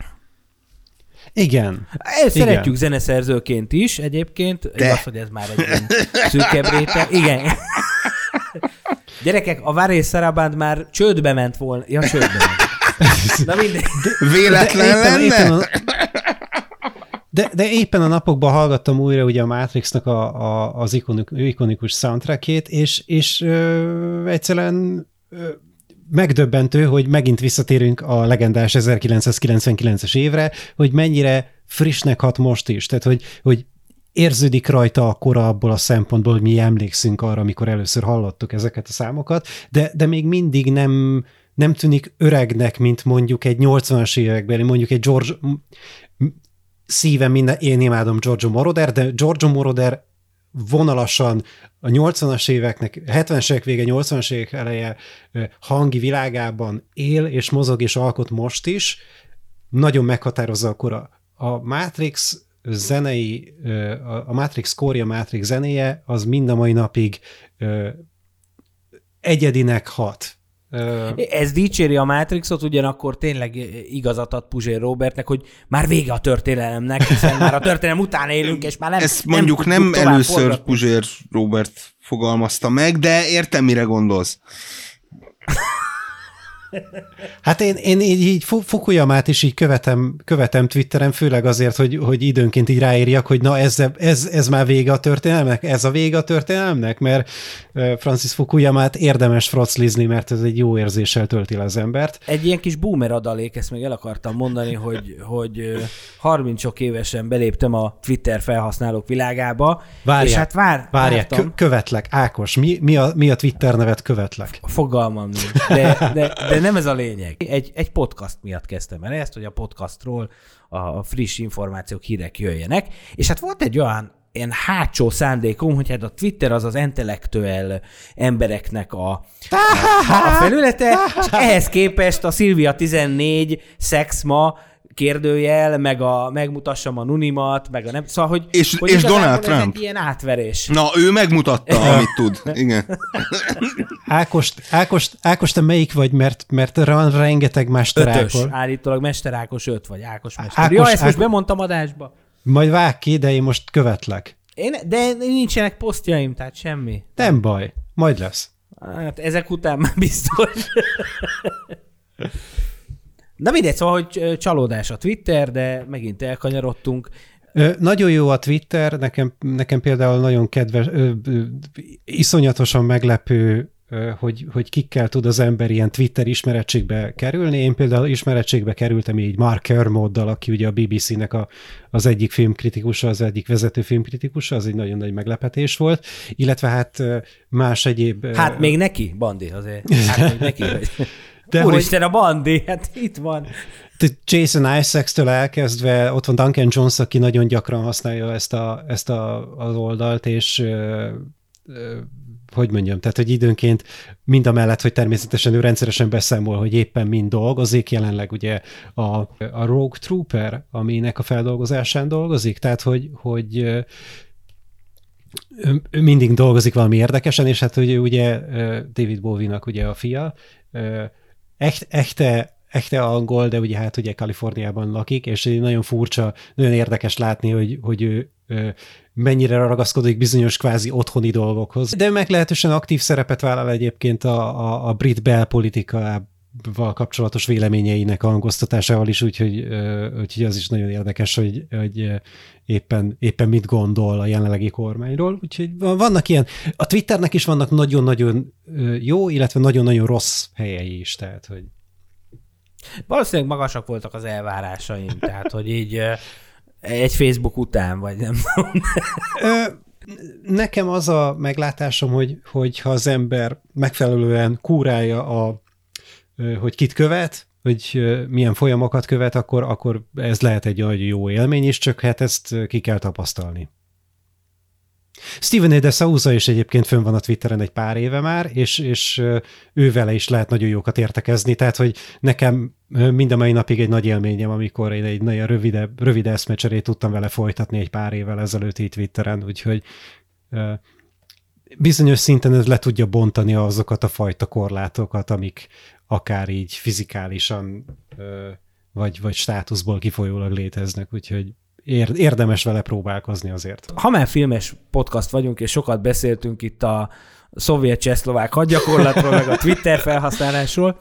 Igen. ezt Igen. szeretjük zeneszerzőként is egyébként. De. Igaz, hogy ez már egy ilyen szűkebb réteg. Igen. Gyerekek, a Várés Saraband már csődbe ment volna. Ja, csődbe ment. Na mindegy. Véletlen éppen, lenne? éppen de, de éppen a napokban hallgattam újra ugye a Matrixnak a, a, az ikonik, ikonikus soundtrackét, és, és ö, egyszerűen ö, megdöbbentő, hogy megint visszatérünk a legendás 1999-es évre, hogy mennyire frissnek hat most is. Tehát, hogy, hogy érződik rajta a kora abból a szempontból, hogy mi emlékszünk arra, amikor először hallottuk ezeket a számokat, de, de még mindig nem, nem tűnik öregnek, mint mondjuk egy 80-as évekbeli, mondjuk egy George, szívem minden, én imádom Giorgio Moroder, de Giorgio Moroder vonalasan a 80-as éveknek, 70-es évek vége, 80-as évek eleje hangi világában él és mozog és alkot most is, nagyon meghatározza a kora. A Matrix zenei, a Matrix kórja, Matrix zenéje, az mind a mai napig egyedinek hat. Ez dicséri a Matrixot, ugyanakkor tényleg igazat ad Puzsér Robertnek, hogy már vége a történelemnek, hiszen már a történelem után élünk, és már nem Ezt mondjuk nem, nem először forgatni. Puzsér Robert fogalmazta meg, de értem, mire gondolsz. Hát én, én így, így Fu- Fukuyamát is így követem, követem Twitteren, főleg azért, hogy, hogy időnként így ráírjak, hogy na ez, ez, ez már vége a történelmnek, ez a vége a történelmnek, mert Francis Fukuyamát érdemes froclizni, mert ez egy jó érzéssel tölti le az embert. Egy ilyen kis boomer adalék, ezt még el akartam mondani, hogy, hogy ö, 30 sok évesen beléptem a Twitter felhasználók világába, Várjál, és hát vár, vártam, kö- követlek, Ákos, mi, mi, a, mi a Twitter nevet követlek? fogalmam nincs, de, de, de De nem ez a lényeg. Egy, egy podcast miatt kezdtem el ezt, hogy a podcastról a friss információk, hírek jöjjenek, és hát volt egy olyan ilyen hátsó szándékom, hogy hát a Twitter az az intellektuel embereknek a, a, a felülete, és ehhez képest a Szilvia 14 szex ma kérdőjel, meg a megmutassam a nunimat, meg a nem... Szóval, hogy, És- hogy és Donald ez Trump. egy ilyen átverés. Na, ő megmutatta, amit tud. Igen. Ákost, Ákost, Ákos, te melyik vagy, mert, mert van rengeteg Ötös, mesterákol. állítólag Mester Ákos öt, vagy Ákos Mester. Ákos- ja, ezt most Ákos- bemondtam adásba. Majd vág ki, de én most követlek. Én, de nincsenek posztjaim, tehát semmi. Nem baj, majd lesz. Hát ezek után már biztos. Na mindegy, szóval, hogy csalódás a Twitter, de megint elkanyarodtunk. Ö, nagyon jó a Twitter, nekem, nekem például nagyon kedves, ö, ö, iszonyatosan meglepő, ö, hogy, hogy kikkel tud az ember ilyen Twitter ismerettségbe kerülni. Én például ismerettségbe kerültem így Mark Kermoddal, aki ugye a BBC-nek a, az egyik filmkritikusa, az egyik vezető filmkritikusa, az egy nagyon nagy meglepetés volt, illetve hát más egyéb... Hát még neki, Bandi, azért. Hát még neki. De De hogy- Úristen, a Bandi, hát itt van. Jason Isaacs-től elkezdve, ott van Duncan Jones, aki nagyon gyakran használja ezt, a, ezt a, az oldalt, és ö, ö, hogy mondjam, tehát, hogy időnként mind a mellett, hogy természetesen ő rendszeresen beszámol, hogy éppen mind dolgozik, jelenleg ugye a, a Rogue Trooper, aminek a feldolgozásán dolgozik, tehát, hogy, hogy ő- mindig dolgozik valami érdekesen, és hát hogy ugye David Bowie-nak ugye a fia, echt, echte, echte angol, de ugye hát ugye Kaliforniában lakik, és nagyon furcsa, nagyon érdekes látni, hogy, hogy ő ö, mennyire ragaszkodik bizonyos kvázi otthoni dolgokhoz. De meglehetősen aktív szerepet vállal egyébként a, a, a brit belpolitikával kapcsolatos véleményeinek hangoztatásával is, úgyhogy, úgyhogy az is nagyon érdekes, hogy, hogy éppen, éppen mit gondol a jelenlegi kormányról. Úgyhogy van- vannak ilyen, a Twitternek is vannak nagyon-nagyon jó, illetve nagyon-nagyon rossz helyei is, tehát hogy Valószínűleg magasak voltak az elvárásaim, tehát hogy így egy Facebook után, vagy nem tudom. Nekem az a meglátásom, hogy, hogy ha az ember megfelelően kúrálja, a, hogy kit követ, hogy milyen folyamokat követ, akkor, akkor ez lehet egy nagyon jó élmény is, csak hát ezt ki kell tapasztalni. Steven A. de is egyébként fönn van a Twitteren egy pár éve már, és, és ő vele is lehet nagyon jókat értekezni, tehát hogy nekem mind a mai napig egy nagy élményem, amikor én egy nagyon rövidebb, rövid eszmecserét tudtam vele folytatni egy pár évvel ezelőtt itt Twitteren, úgyhogy bizonyos szinten ez le tudja bontani azokat a fajta korlátokat, amik akár így fizikálisan vagy, vagy státuszból kifolyólag léteznek, úgyhogy ér, érdemes vele próbálkozni azért. Ha már filmes podcast vagyunk, és sokat beszéltünk itt a szovjet csehszlovák hadgyakorlatról, meg a Twitter felhasználásról,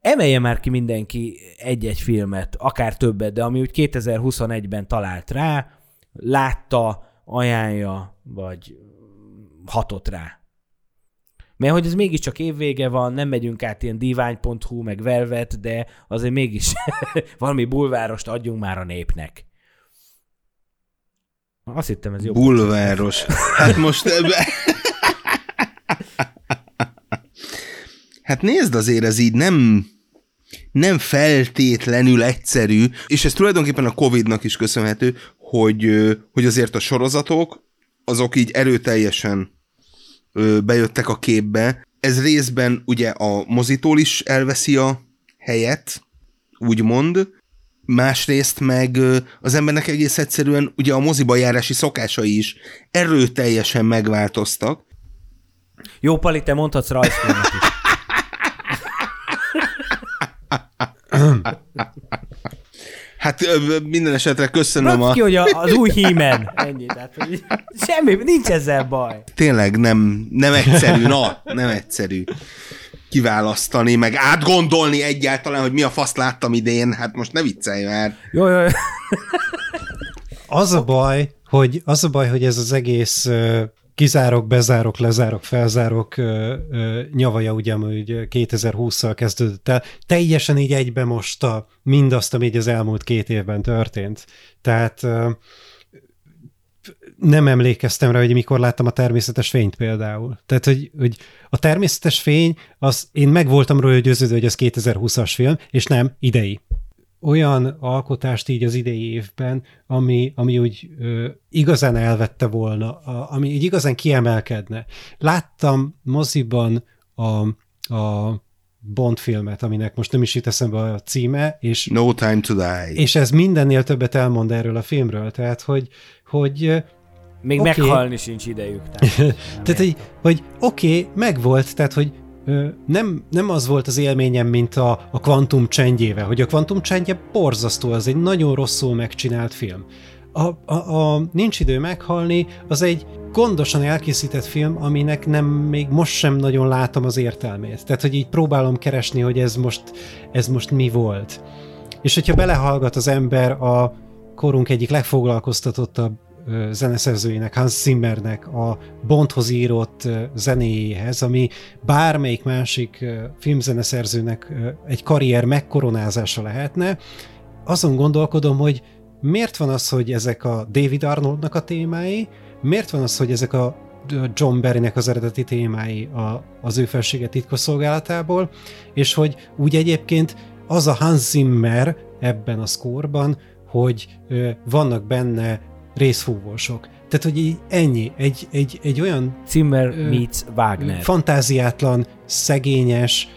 emelje már ki mindenki egy-egy filmet, akár többet, de ami úgy 2021-ben talált rá, látta, ajánlja, vagy hatott rá. Mert hogy ez mégiscsak évvége van, nem megyünk át ilyen divány.hu, meg Velvet, de azért mégis valami bulvárost adjunk már a népnek. Azt hittem, ez jobb. Bulváros. Hát most... ebbe- Hát nézd azért, ez így nem, nem feltétlenül egyszerű, és ez tulajdonképpen a Covid-nak is köszönhető, hogy, hogy azért a sorozatok, azok így erőteljesen bejöttek a képbe. Ez részben ugye a mozitól is elveszi a helyet, úgymond, másrészt meg az embernek egész egyszerűen ugye a moziba járási szokásai is erőteljesen megváltoztak. Jó, Pali, te mondhatsz rajzfilmet is. Hát minden esetre köszönöm a... ki, hogy a, az új hímen. Ennyi, tehát, hogy semmi, nincs ezzel baj. Tényleg nem, nem egyszerű, na, nem egyszerű kiválasztani, meg átgondolni egyáltalán, hogy mi a fasz láttam idén, hát most ne viccelj már. Jó, jó, jó. Az a baj, hogy, az a baj, hogy ez az egész kizárok, bezárok, lezárok, felzárok ö, ö, nyavaja ugye, ugye 2020-szal kezdődött el, teljesen így egybe mosta mindazt, ami így az elmúlt két évben történt. Tehát ö, nem emlékeztem rá, hogy mikor láttam a természetes fényt például. Tehát, hogy, hogy a természetes fény, az én meg voltam róla győződve, hogy az 2020-as film, és nem idei. Olyan alkotást így az idei évben, ami, ami úgy ö, igazán elvette volna, a, ami így igazán kiemelkedne. Láttam moziban a, a Bond filmet, aminek most nem is jut eszembe a címe, és, No Time to Die. és ez mindennél többet elmond erről a filmről, tehát hogy, hogy Még okay. meghalni sincs idejük. Tehát, Tehát, hogy, hogy oké, okay, megvolt, tehát, hogy nem, nem az volt az élményem, mint a, a kvantum csendjével, hogy a kvantum csendje borzasztó, az egy nagyon rosszul megcsinált film. A, a, a Nincs idő meghalni, az egy gondosan elkészített film, aminek nem még most sem nagyon látom az értelmét. Tehát, hogy így próbálom keresni, hogy ez most, ez most mi volt. És hogyha belehallgat az ember a korunk egyik legfoglalkoztatottabb zeneszerzőjének, Hans Zimmernek a Bondhoz írott zenéjéhez, ami bármelyik másik filmzeneszerzőnek egy karrier megkoronázása lehetne, azon gondolkodom, hogy miért van az, hogy ezek a David Arnoldnak a témái, miért van az, hogy ezek a John Barrynek az eredeti témái a, az ő felsége titkosszolgálatából, és hogy úgy egyébként az a Hans Zimmer ebben a szkórban, hogy vannak benne részfúvósok. Tehát, hogy így ennyi, egy, egy, egy olyan Zimmer Ö, meets Wagner. fantáziátlan, szegényes,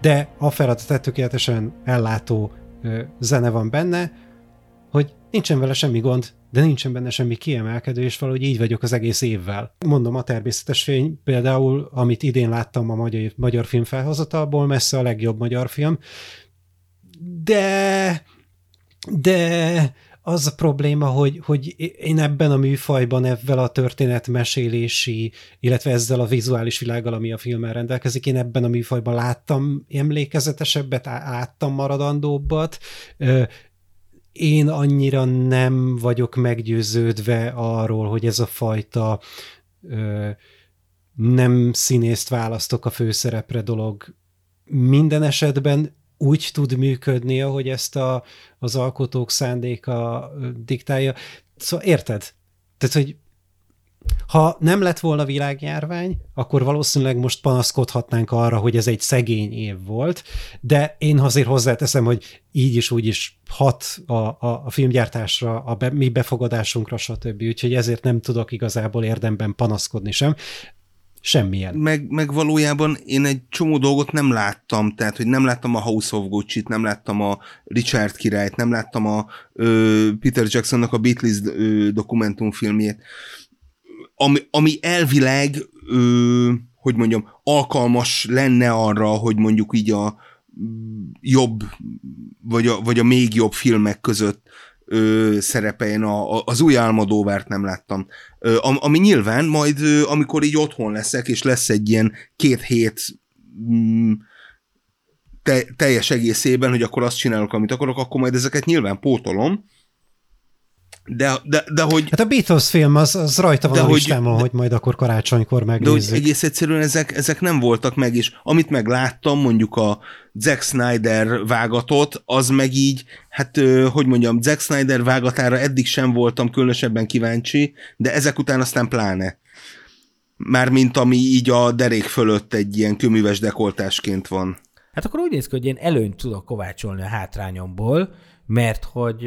de a feladatát tökéletesen ellátó ö, zene van benne, hogy nincsen vele semmi gond, de nincsen benne semmi kiemelkedő, és valahogy így vagyok az egész évvel. Mondom, a természetes fény például, amit idén láttam a magyar, magyar film felhozatalból, messze a legjobb magyar film, de de az a probléma, hogy, hogy én ebben a műfajban, ebben a történetmesélési, illetve ezzel a vizuális világgal, ami a filmmel rendelkezik, én ebben a műfajban láttam emlékezetesebbet, láttam maradandóbbat. Én annyira nem vagyok meggyőződve arról, hogy ez a fajta nem színészt választok a főszerepre dolog minden esetben úgy tud működni, ahogy ezt a, az alkotók szándéka diktálja. Szóval érted? Tehát, hogy ha nem lett volna világjárvány, akkor valószínűleg most panaszkodhatnánk arra, hogy ez egy szegény év volt, de én azért hozzáteszem, hogy így is úgy is hat a, a, a filmgyártásra, a be, mi befogadásunkra, stb. Úgyhogy ezért nem tudok igazából érdemben panaszkodni sem. Semmilyen. meg, meg valójában én egy csomó dolgot nem láttam, tehát, hogy nem láttam a House of Gucci-t, nem láttam a Richard királyt, nem láttam a ö, Peter Jacksonnak a Beatles ö, dokumentumfilmjét, ami, ami elvileg, ö, hogy mondjam, alkalmas lenne arra, hogy mondjuk így a jobb, vagy a, vagy a még jobb filmek között ö, szerepeljen a, a, az új álmodóvárt nem láttam. Ami nyilván majd, amikor így otthon leszek, és lesz egy ilyen két hét mm, te, teljes egészében, hogy akkor azt csinálok, amit akarok, akkor majd ezeket nyilván pótolom, de, de, de hogy Hát a Beatles film az, az rajta van De a hogy- listámon, hogy majd akkor karácsonykor De hogy megnézzük. egész egyszerűen ezek, ezek nem voltak meg, és amit megláttam, mondjuk a Zack Snyder vágatot, az meg így, hát hogy mondjam, Zack Snyder vágatára eddig sem voltam különösebben kíváncsi, de ezek után aztán pláne. Mármint ami így a derék fölött egy ilyen köműves dekoltásként van. Hát akkor úgy néz ki, hogy én előnyt tudok kovácsolni a hátrányomból, mert hogy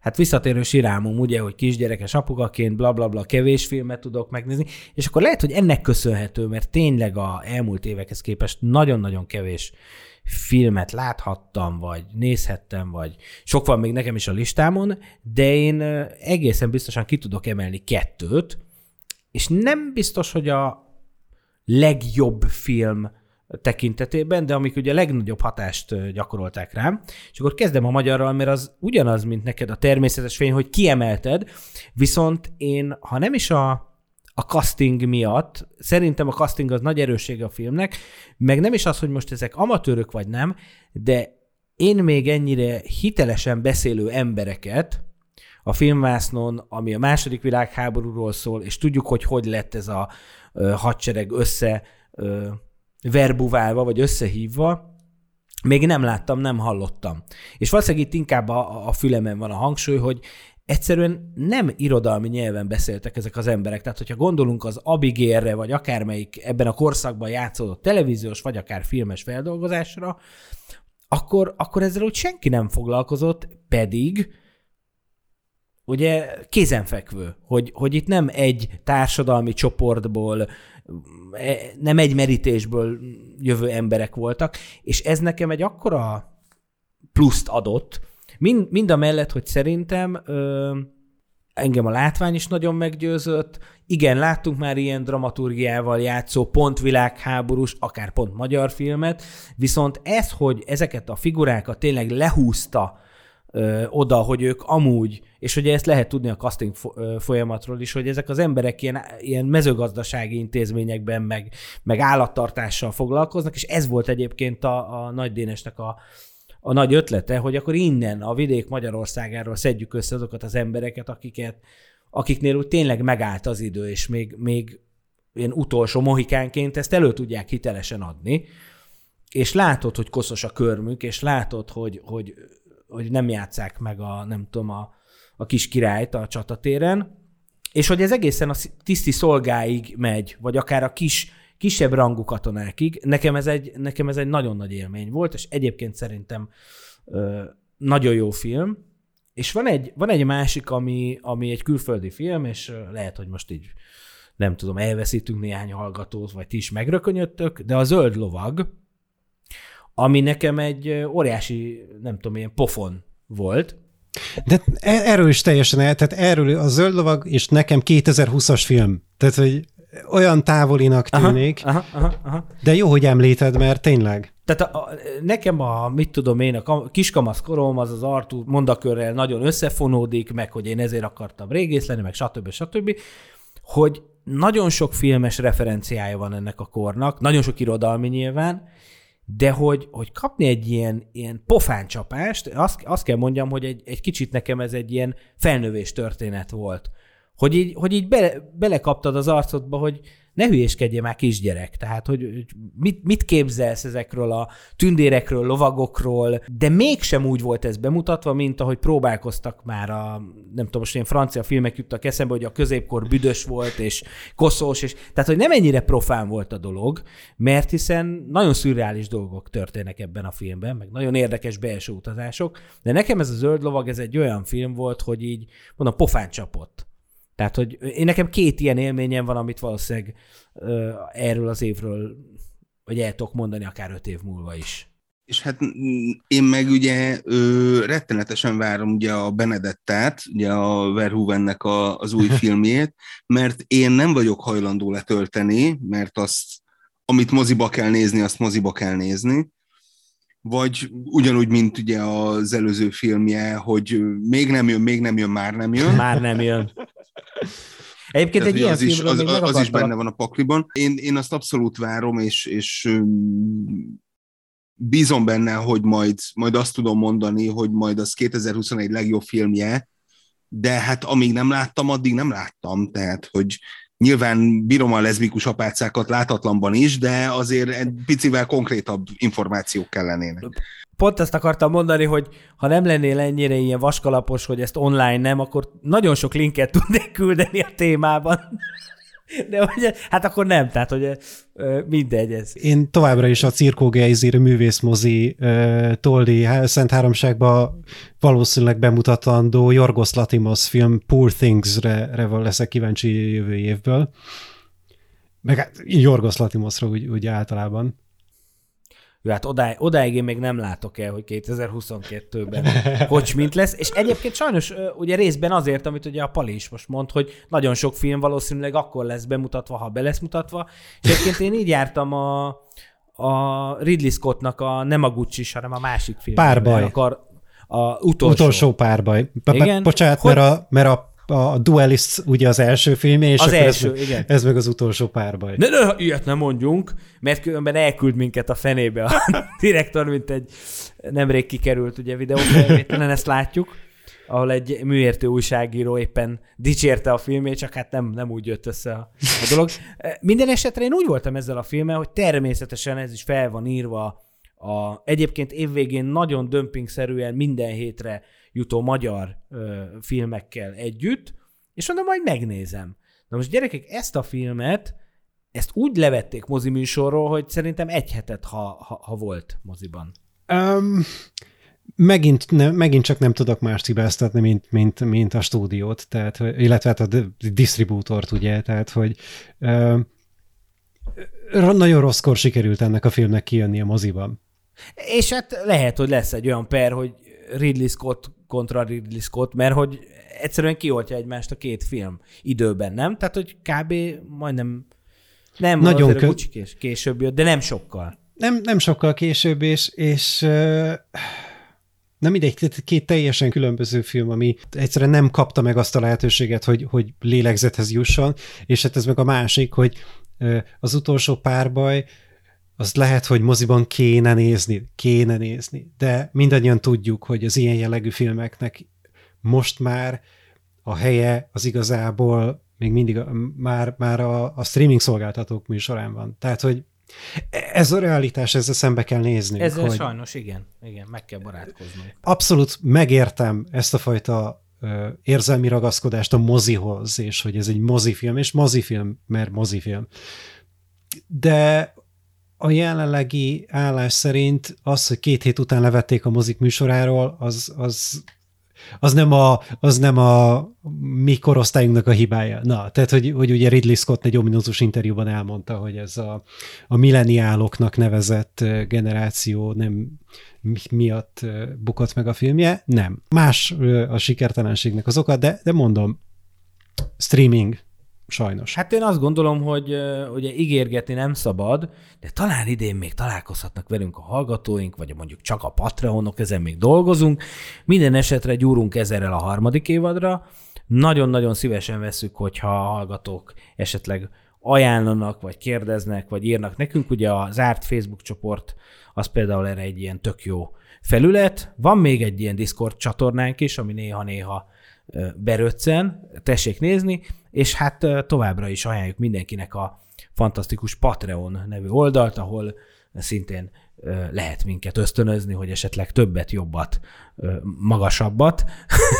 hát visszatérő sirámom, ugye, hogy kisgyerekes apukaként, bla bla bla, kevés filmet tudok megnézni, és akkor lehet, hogy ennek köszönhető, mert tényleg a elmúlt évekhez képest nagyon-nagyon kevés filmet láthattam, vagy nézhettem, vagy sok van még nekem is a listámon, de én egészen biztosan ki tudok emelni kettőt, és nem biztos, hogy a legjobb film tekintetében, de amik ugye a legnagyobb hatást gyakorolták rám. És akkor kezdem a magyarral, mert az ugyanaz, mint neked a természetes fény, hogy kiemelted, viszont én, ha nem is a, a casting miatt, szerintem a casting az nagy erőssége a filmnek, meg nem is az, hogy most ezek amatőrök vagy nem, de én még ennyire hitelesen beszélő embereket a filmvásznon, ami a második világháborúról szól, és tudjuk, hogy hogy lett ez a ö, hadsereg össze ö, verbuválva, vagy összehívva, még nem láttam, nem hallottam. És valószínűleg itt inkább a, a fülemen van a hangsúly, hogy egyszerűen nem irodalmi nyelven beszéltek ezek az emberek. Tehát, hogyha gondolunk az Abigailre, vagy akármelyik ebben a korszakban játszódott televíziós, vagy akár filmes feldolgozásra, akkor, akkor ezzel úgy senki nem foglalkozott, pedig ugye kézenfekvő, hogy, hogy itt nem egy társadalmi csoportból, nem egy merítésből jövő emberek voltak, és ez nekem egy akkora pluszt adott, mind, mind a mellett, hogy szerintem ö, engem a látvány is nagyon meggyőzött. Igen, láttunk már ilyen dramaturgiával játszó pont világháborús, akár pont magyar filmet, viszont ez, hogy ezeket a figurákat tényleg lehúzta oda, hogy ők amúgy, és ugye ezt lehet tudni a casting folyamatról is, hogy ezek az emberek ilyen, ilyen mezőgazdasági intézményekben, meg, meg állattartással foglalkoznak, és ez volt egyébként a, a Nagy Dénesnek a, a nagy ötlete, hogy akkor innen, a vidék Magyarországáról szedjük össze azokat az embereket, akiket, akiknél úgy tényleg megállt az idő, és még, még ilyen utolsó mohikánként ezt elő tudják hitelesen adni, és látod, hogy koszos a körmük, és látod, hogy, hogy, hogy nem játszák meg a, nem tudom, a, a kis királyt a csatatéren, és hogy ez egészen a tiszti szolgáig megy, vagy akár a kis kisebb rangú katonákig. Nekem ez egy, nekem ez egy nagyon nagy élmény volt, és egyébként szerintem ö, nagyon jó film. És van egy, van egy másik, ami, ami egy külföldi film, és lehet, hogy most így nem tudom, elveszítünk néhány hallgatót, vagy ti is megrökönyödtök, de a Zöld Lovag, ami nekem egy óriási, nem tudom, ilyen pofon volt. De e- erről is teljesen el, tehát erről a Zöld Lovag, és nekem 2020-as film. Tehát, hogy olyan távolinak tűnik, aha, aha, aha, aha. de jó, hogy említed, mert tényleg. Tehát a, a, nekem a, mit tudom én, a kiskamasz korom, az az Artú mondakörrel nagyon összefonódik, meg hogy én ezért akartam régész lenni, meg stb. stb. Hogy nagyon sok filmes referenciája van ennek a kornak, nagyon sok irodalmi nyilván, de hogy, hogy kapni egy ilyen, ilyen pofáncsapást, azt, azt kell mondjam, hogy egy, egy kicsit nekem ez egy ilyen felnövés történet volt. Hogy így, hogy így bele, belekaptad az arcodba, hogy ne hülyéskedje már kisgyerek. Tehát, hogy mit, mit képzelsz ezekről a tündérekről, lovagokról, de mégsem úgy volt ez bemutatva, mint ahogy próbálkoztak már a, nem tudom, most ilyen francia filmek juttak eszembe, hogy a középkor büdös volt, és koszos, és tehát, hogy nem ennyire profán volt a dolog, mert hiszen nagyon szürreális dolgok történnek ebben a filmben, meg nagyon érdekes belső utazások, de nekem ez a zöld lovag, ez egy olyan film volt, hogy így, mondom, pofán csapott. Tehát, hogy én nekem két ilyen élményem van, amit valószínűleg ö, erről az évről, vagy el tudok mondani akár öt év múlva is. És hát én meg ugye ö, rettenetesen várom ugye a Benedettát, ugye a Verhoevennek a, az új filmjét, mert én nem vagyok hajlandó letölteni, mert azt, amit moziba kell nézni, azt moziba kell nézni, vagy ugyanúgy, mint ugye az előző filmje, hogy még nem jön, még nem jön, már nem jön. Már nem jön. Egyébként Tehát, egy ilyen az is, az, az, az is benne van a pakliban. Én, én azt abszolút várom, és, és bízom benne, hogy majd, majd azt tudom mondani, hogy majd az 2021 legjobb filmje, de hát amíg nem láttam, addig nem láttam, tehát hogy Nyilván bírom a leszbikus apácákat látatlanban is, de azért egy picivel konkrétabb információk kellenének. Pont ezt akartam mondani, hogy ha nem lennél ennyire ilyen vaskalapos, hogy ezt online nem, akkor nagyon sok linket tudnék küldeni a témában. De ugye, hát akkor nem, tehát hogy mindegy ez. Én továbbra is a Cirkó Geizir művészmozi Toldi Szent Háromságba valószínűleg bemutatandó Jorgos Latimos film Poor Things-re leszek kíváncsi jövő évből. Meg hát Jorgos Latimosra úgy, úgy általában. Jó, hát odáig, odáig én még nem látok el, hogy 2022-ben hogy mint lesz. És egyébként sajnos ugye részben azért, amit ugye a Pali is most mond, hogy nagyon sok film valószínűleg akkor lesz bemutatva, ha be lesz mutatva. És egyébként én így jártam a, a Ridley Scottnak a nem a Gucci, hanem a másik film. Párbaj. Akar, a utolsó. Utolsó párbaj. Igen? Bocsánat, hogy... mert a, mert a a Duelist ugye az első film, és az első, ez, igen. ez meg az utolsó párbaj. Ne, ne, ilyet nem mondjunk, mert különben elküld minket a fenébe a direktor, mint egy nemrég kikerült ugye videófelvételen, ezt látjuk ahol egy műértő újságíró éppen dicsérte a filmét, csak hát nem, nem úgy jött össze a, a dolog. Minden esetre én úgy voltam ezzel a filmmel, hogy természetesen ez is fel van írva a, egyébként évvégén nagyon dömpingszerűen minden hétre jutó magyar ö, filmekkel együtt, és mondom, majd megnézem. Na most gyerekek, ezt a filmet, ezt úgy levették mozi műsorról, hogy szerintem egy hetet, ha, ha, ha volt moziban. Um, megint, ne, megint csak nem tudok más hibáztatni, mint, mint, mint a stúdiót, tehát, illetve hát a disztribútort, ugye, tehát, hogy um, nagyon rosszkor sikerült ennek a filmnek kijönni a moziban. És hát lehet, hogy lesz egy olyan per, hogy Ridley Scott kontra Ridley Scott, mert hogy egyszerűen kioltja egymást a két film időben, nem? Tehát, hogy kb. majdnem nem, Nagyon kö... kés, később jött, de nem sokkal. Nem, nem sokkal később, és, és uh, nem mindegy, két teljesen különböző film, ami egyszerűen nem kapta meg azt a lehetőséget, hogy, hogy lélegzethez jusson, és hát ez meg a másik, hogy uh, az utolsó párbaj, az lehet, hogy moziban kéne nézni, kéne nézni, de mindannyian tudjuk, hogy az ilyen jellegű filmeknek most már a helye az igazából még mindig már, már a, a streaming szolgáltatók műsorán van. Tehát, hogy ez a realitás, ezzel szembe kell nézni. Ezzel hogy sajnos, igen. Igen, meg kell barátkoznunk. Abszolút megértem ezt a fajta érzelmi ragaszkodást a mozihoz, és hogy ez egy mozifilm, és mozifilm, mert mozifilm. De a jelenlegi állás szerint az, hogy két hét után levették a mozik műsoráról, az, az az nem a, az nem a mi korosztályunknak a hibája. Na, tehát, hogy, hogy ugye Ridley Scott egy ominózus interjúban elmondta, hogy ez a, a milleniáloknak nevezett generáció nem miatt bukott meg a filmje. Nem. Más a sikertelenségnek az oka, de, de mondom, streaming, Sajnos. Hát én azt gondolom, hogy ugye ígérgetni nem szabad, de talán idén még találkozhatnak velünk a hallgatóink, vagy mondjuk csak a Patreonok, ezen még dolgozunk. Minden esetre gyúrunk ezerrel a harmadik évadra. Nagyon-nagyon szívesen veszük, hogyha a hallgatók esetleg ajánlanak, vagy kérdeznek, vagy írnak nekünk. Ugye a zárt Facebook csoport az például erre egy ilyen tök jó felület. Van még egy ilyen Discord csatornánk is, ami néha-néha beröccen, tessék nézni, és hát továbbra is ajánljuk mindenkinek a fantasztikus Patreon nevű oldalt, ahol szintén lehet minket ösztönözni, hogy esetleg többet, jobbat, magasabbat.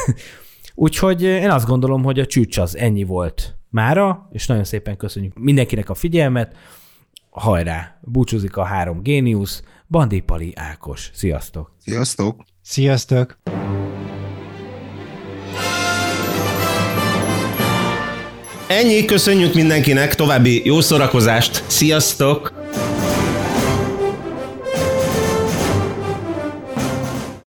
Úgyhogy én azt gondolom, hogy a csücs az ennyi volt mára, és nagyon szépen köszönjük mindenkinek a figyelmet. Hajrá! Búcsúzik a három géniusz, Bandi Pali Ákos. Sziasztok! Sziasztok! Sziasztok! Ennyi, köszönjük mindenkinek, további jó szórakozást, sziasztok!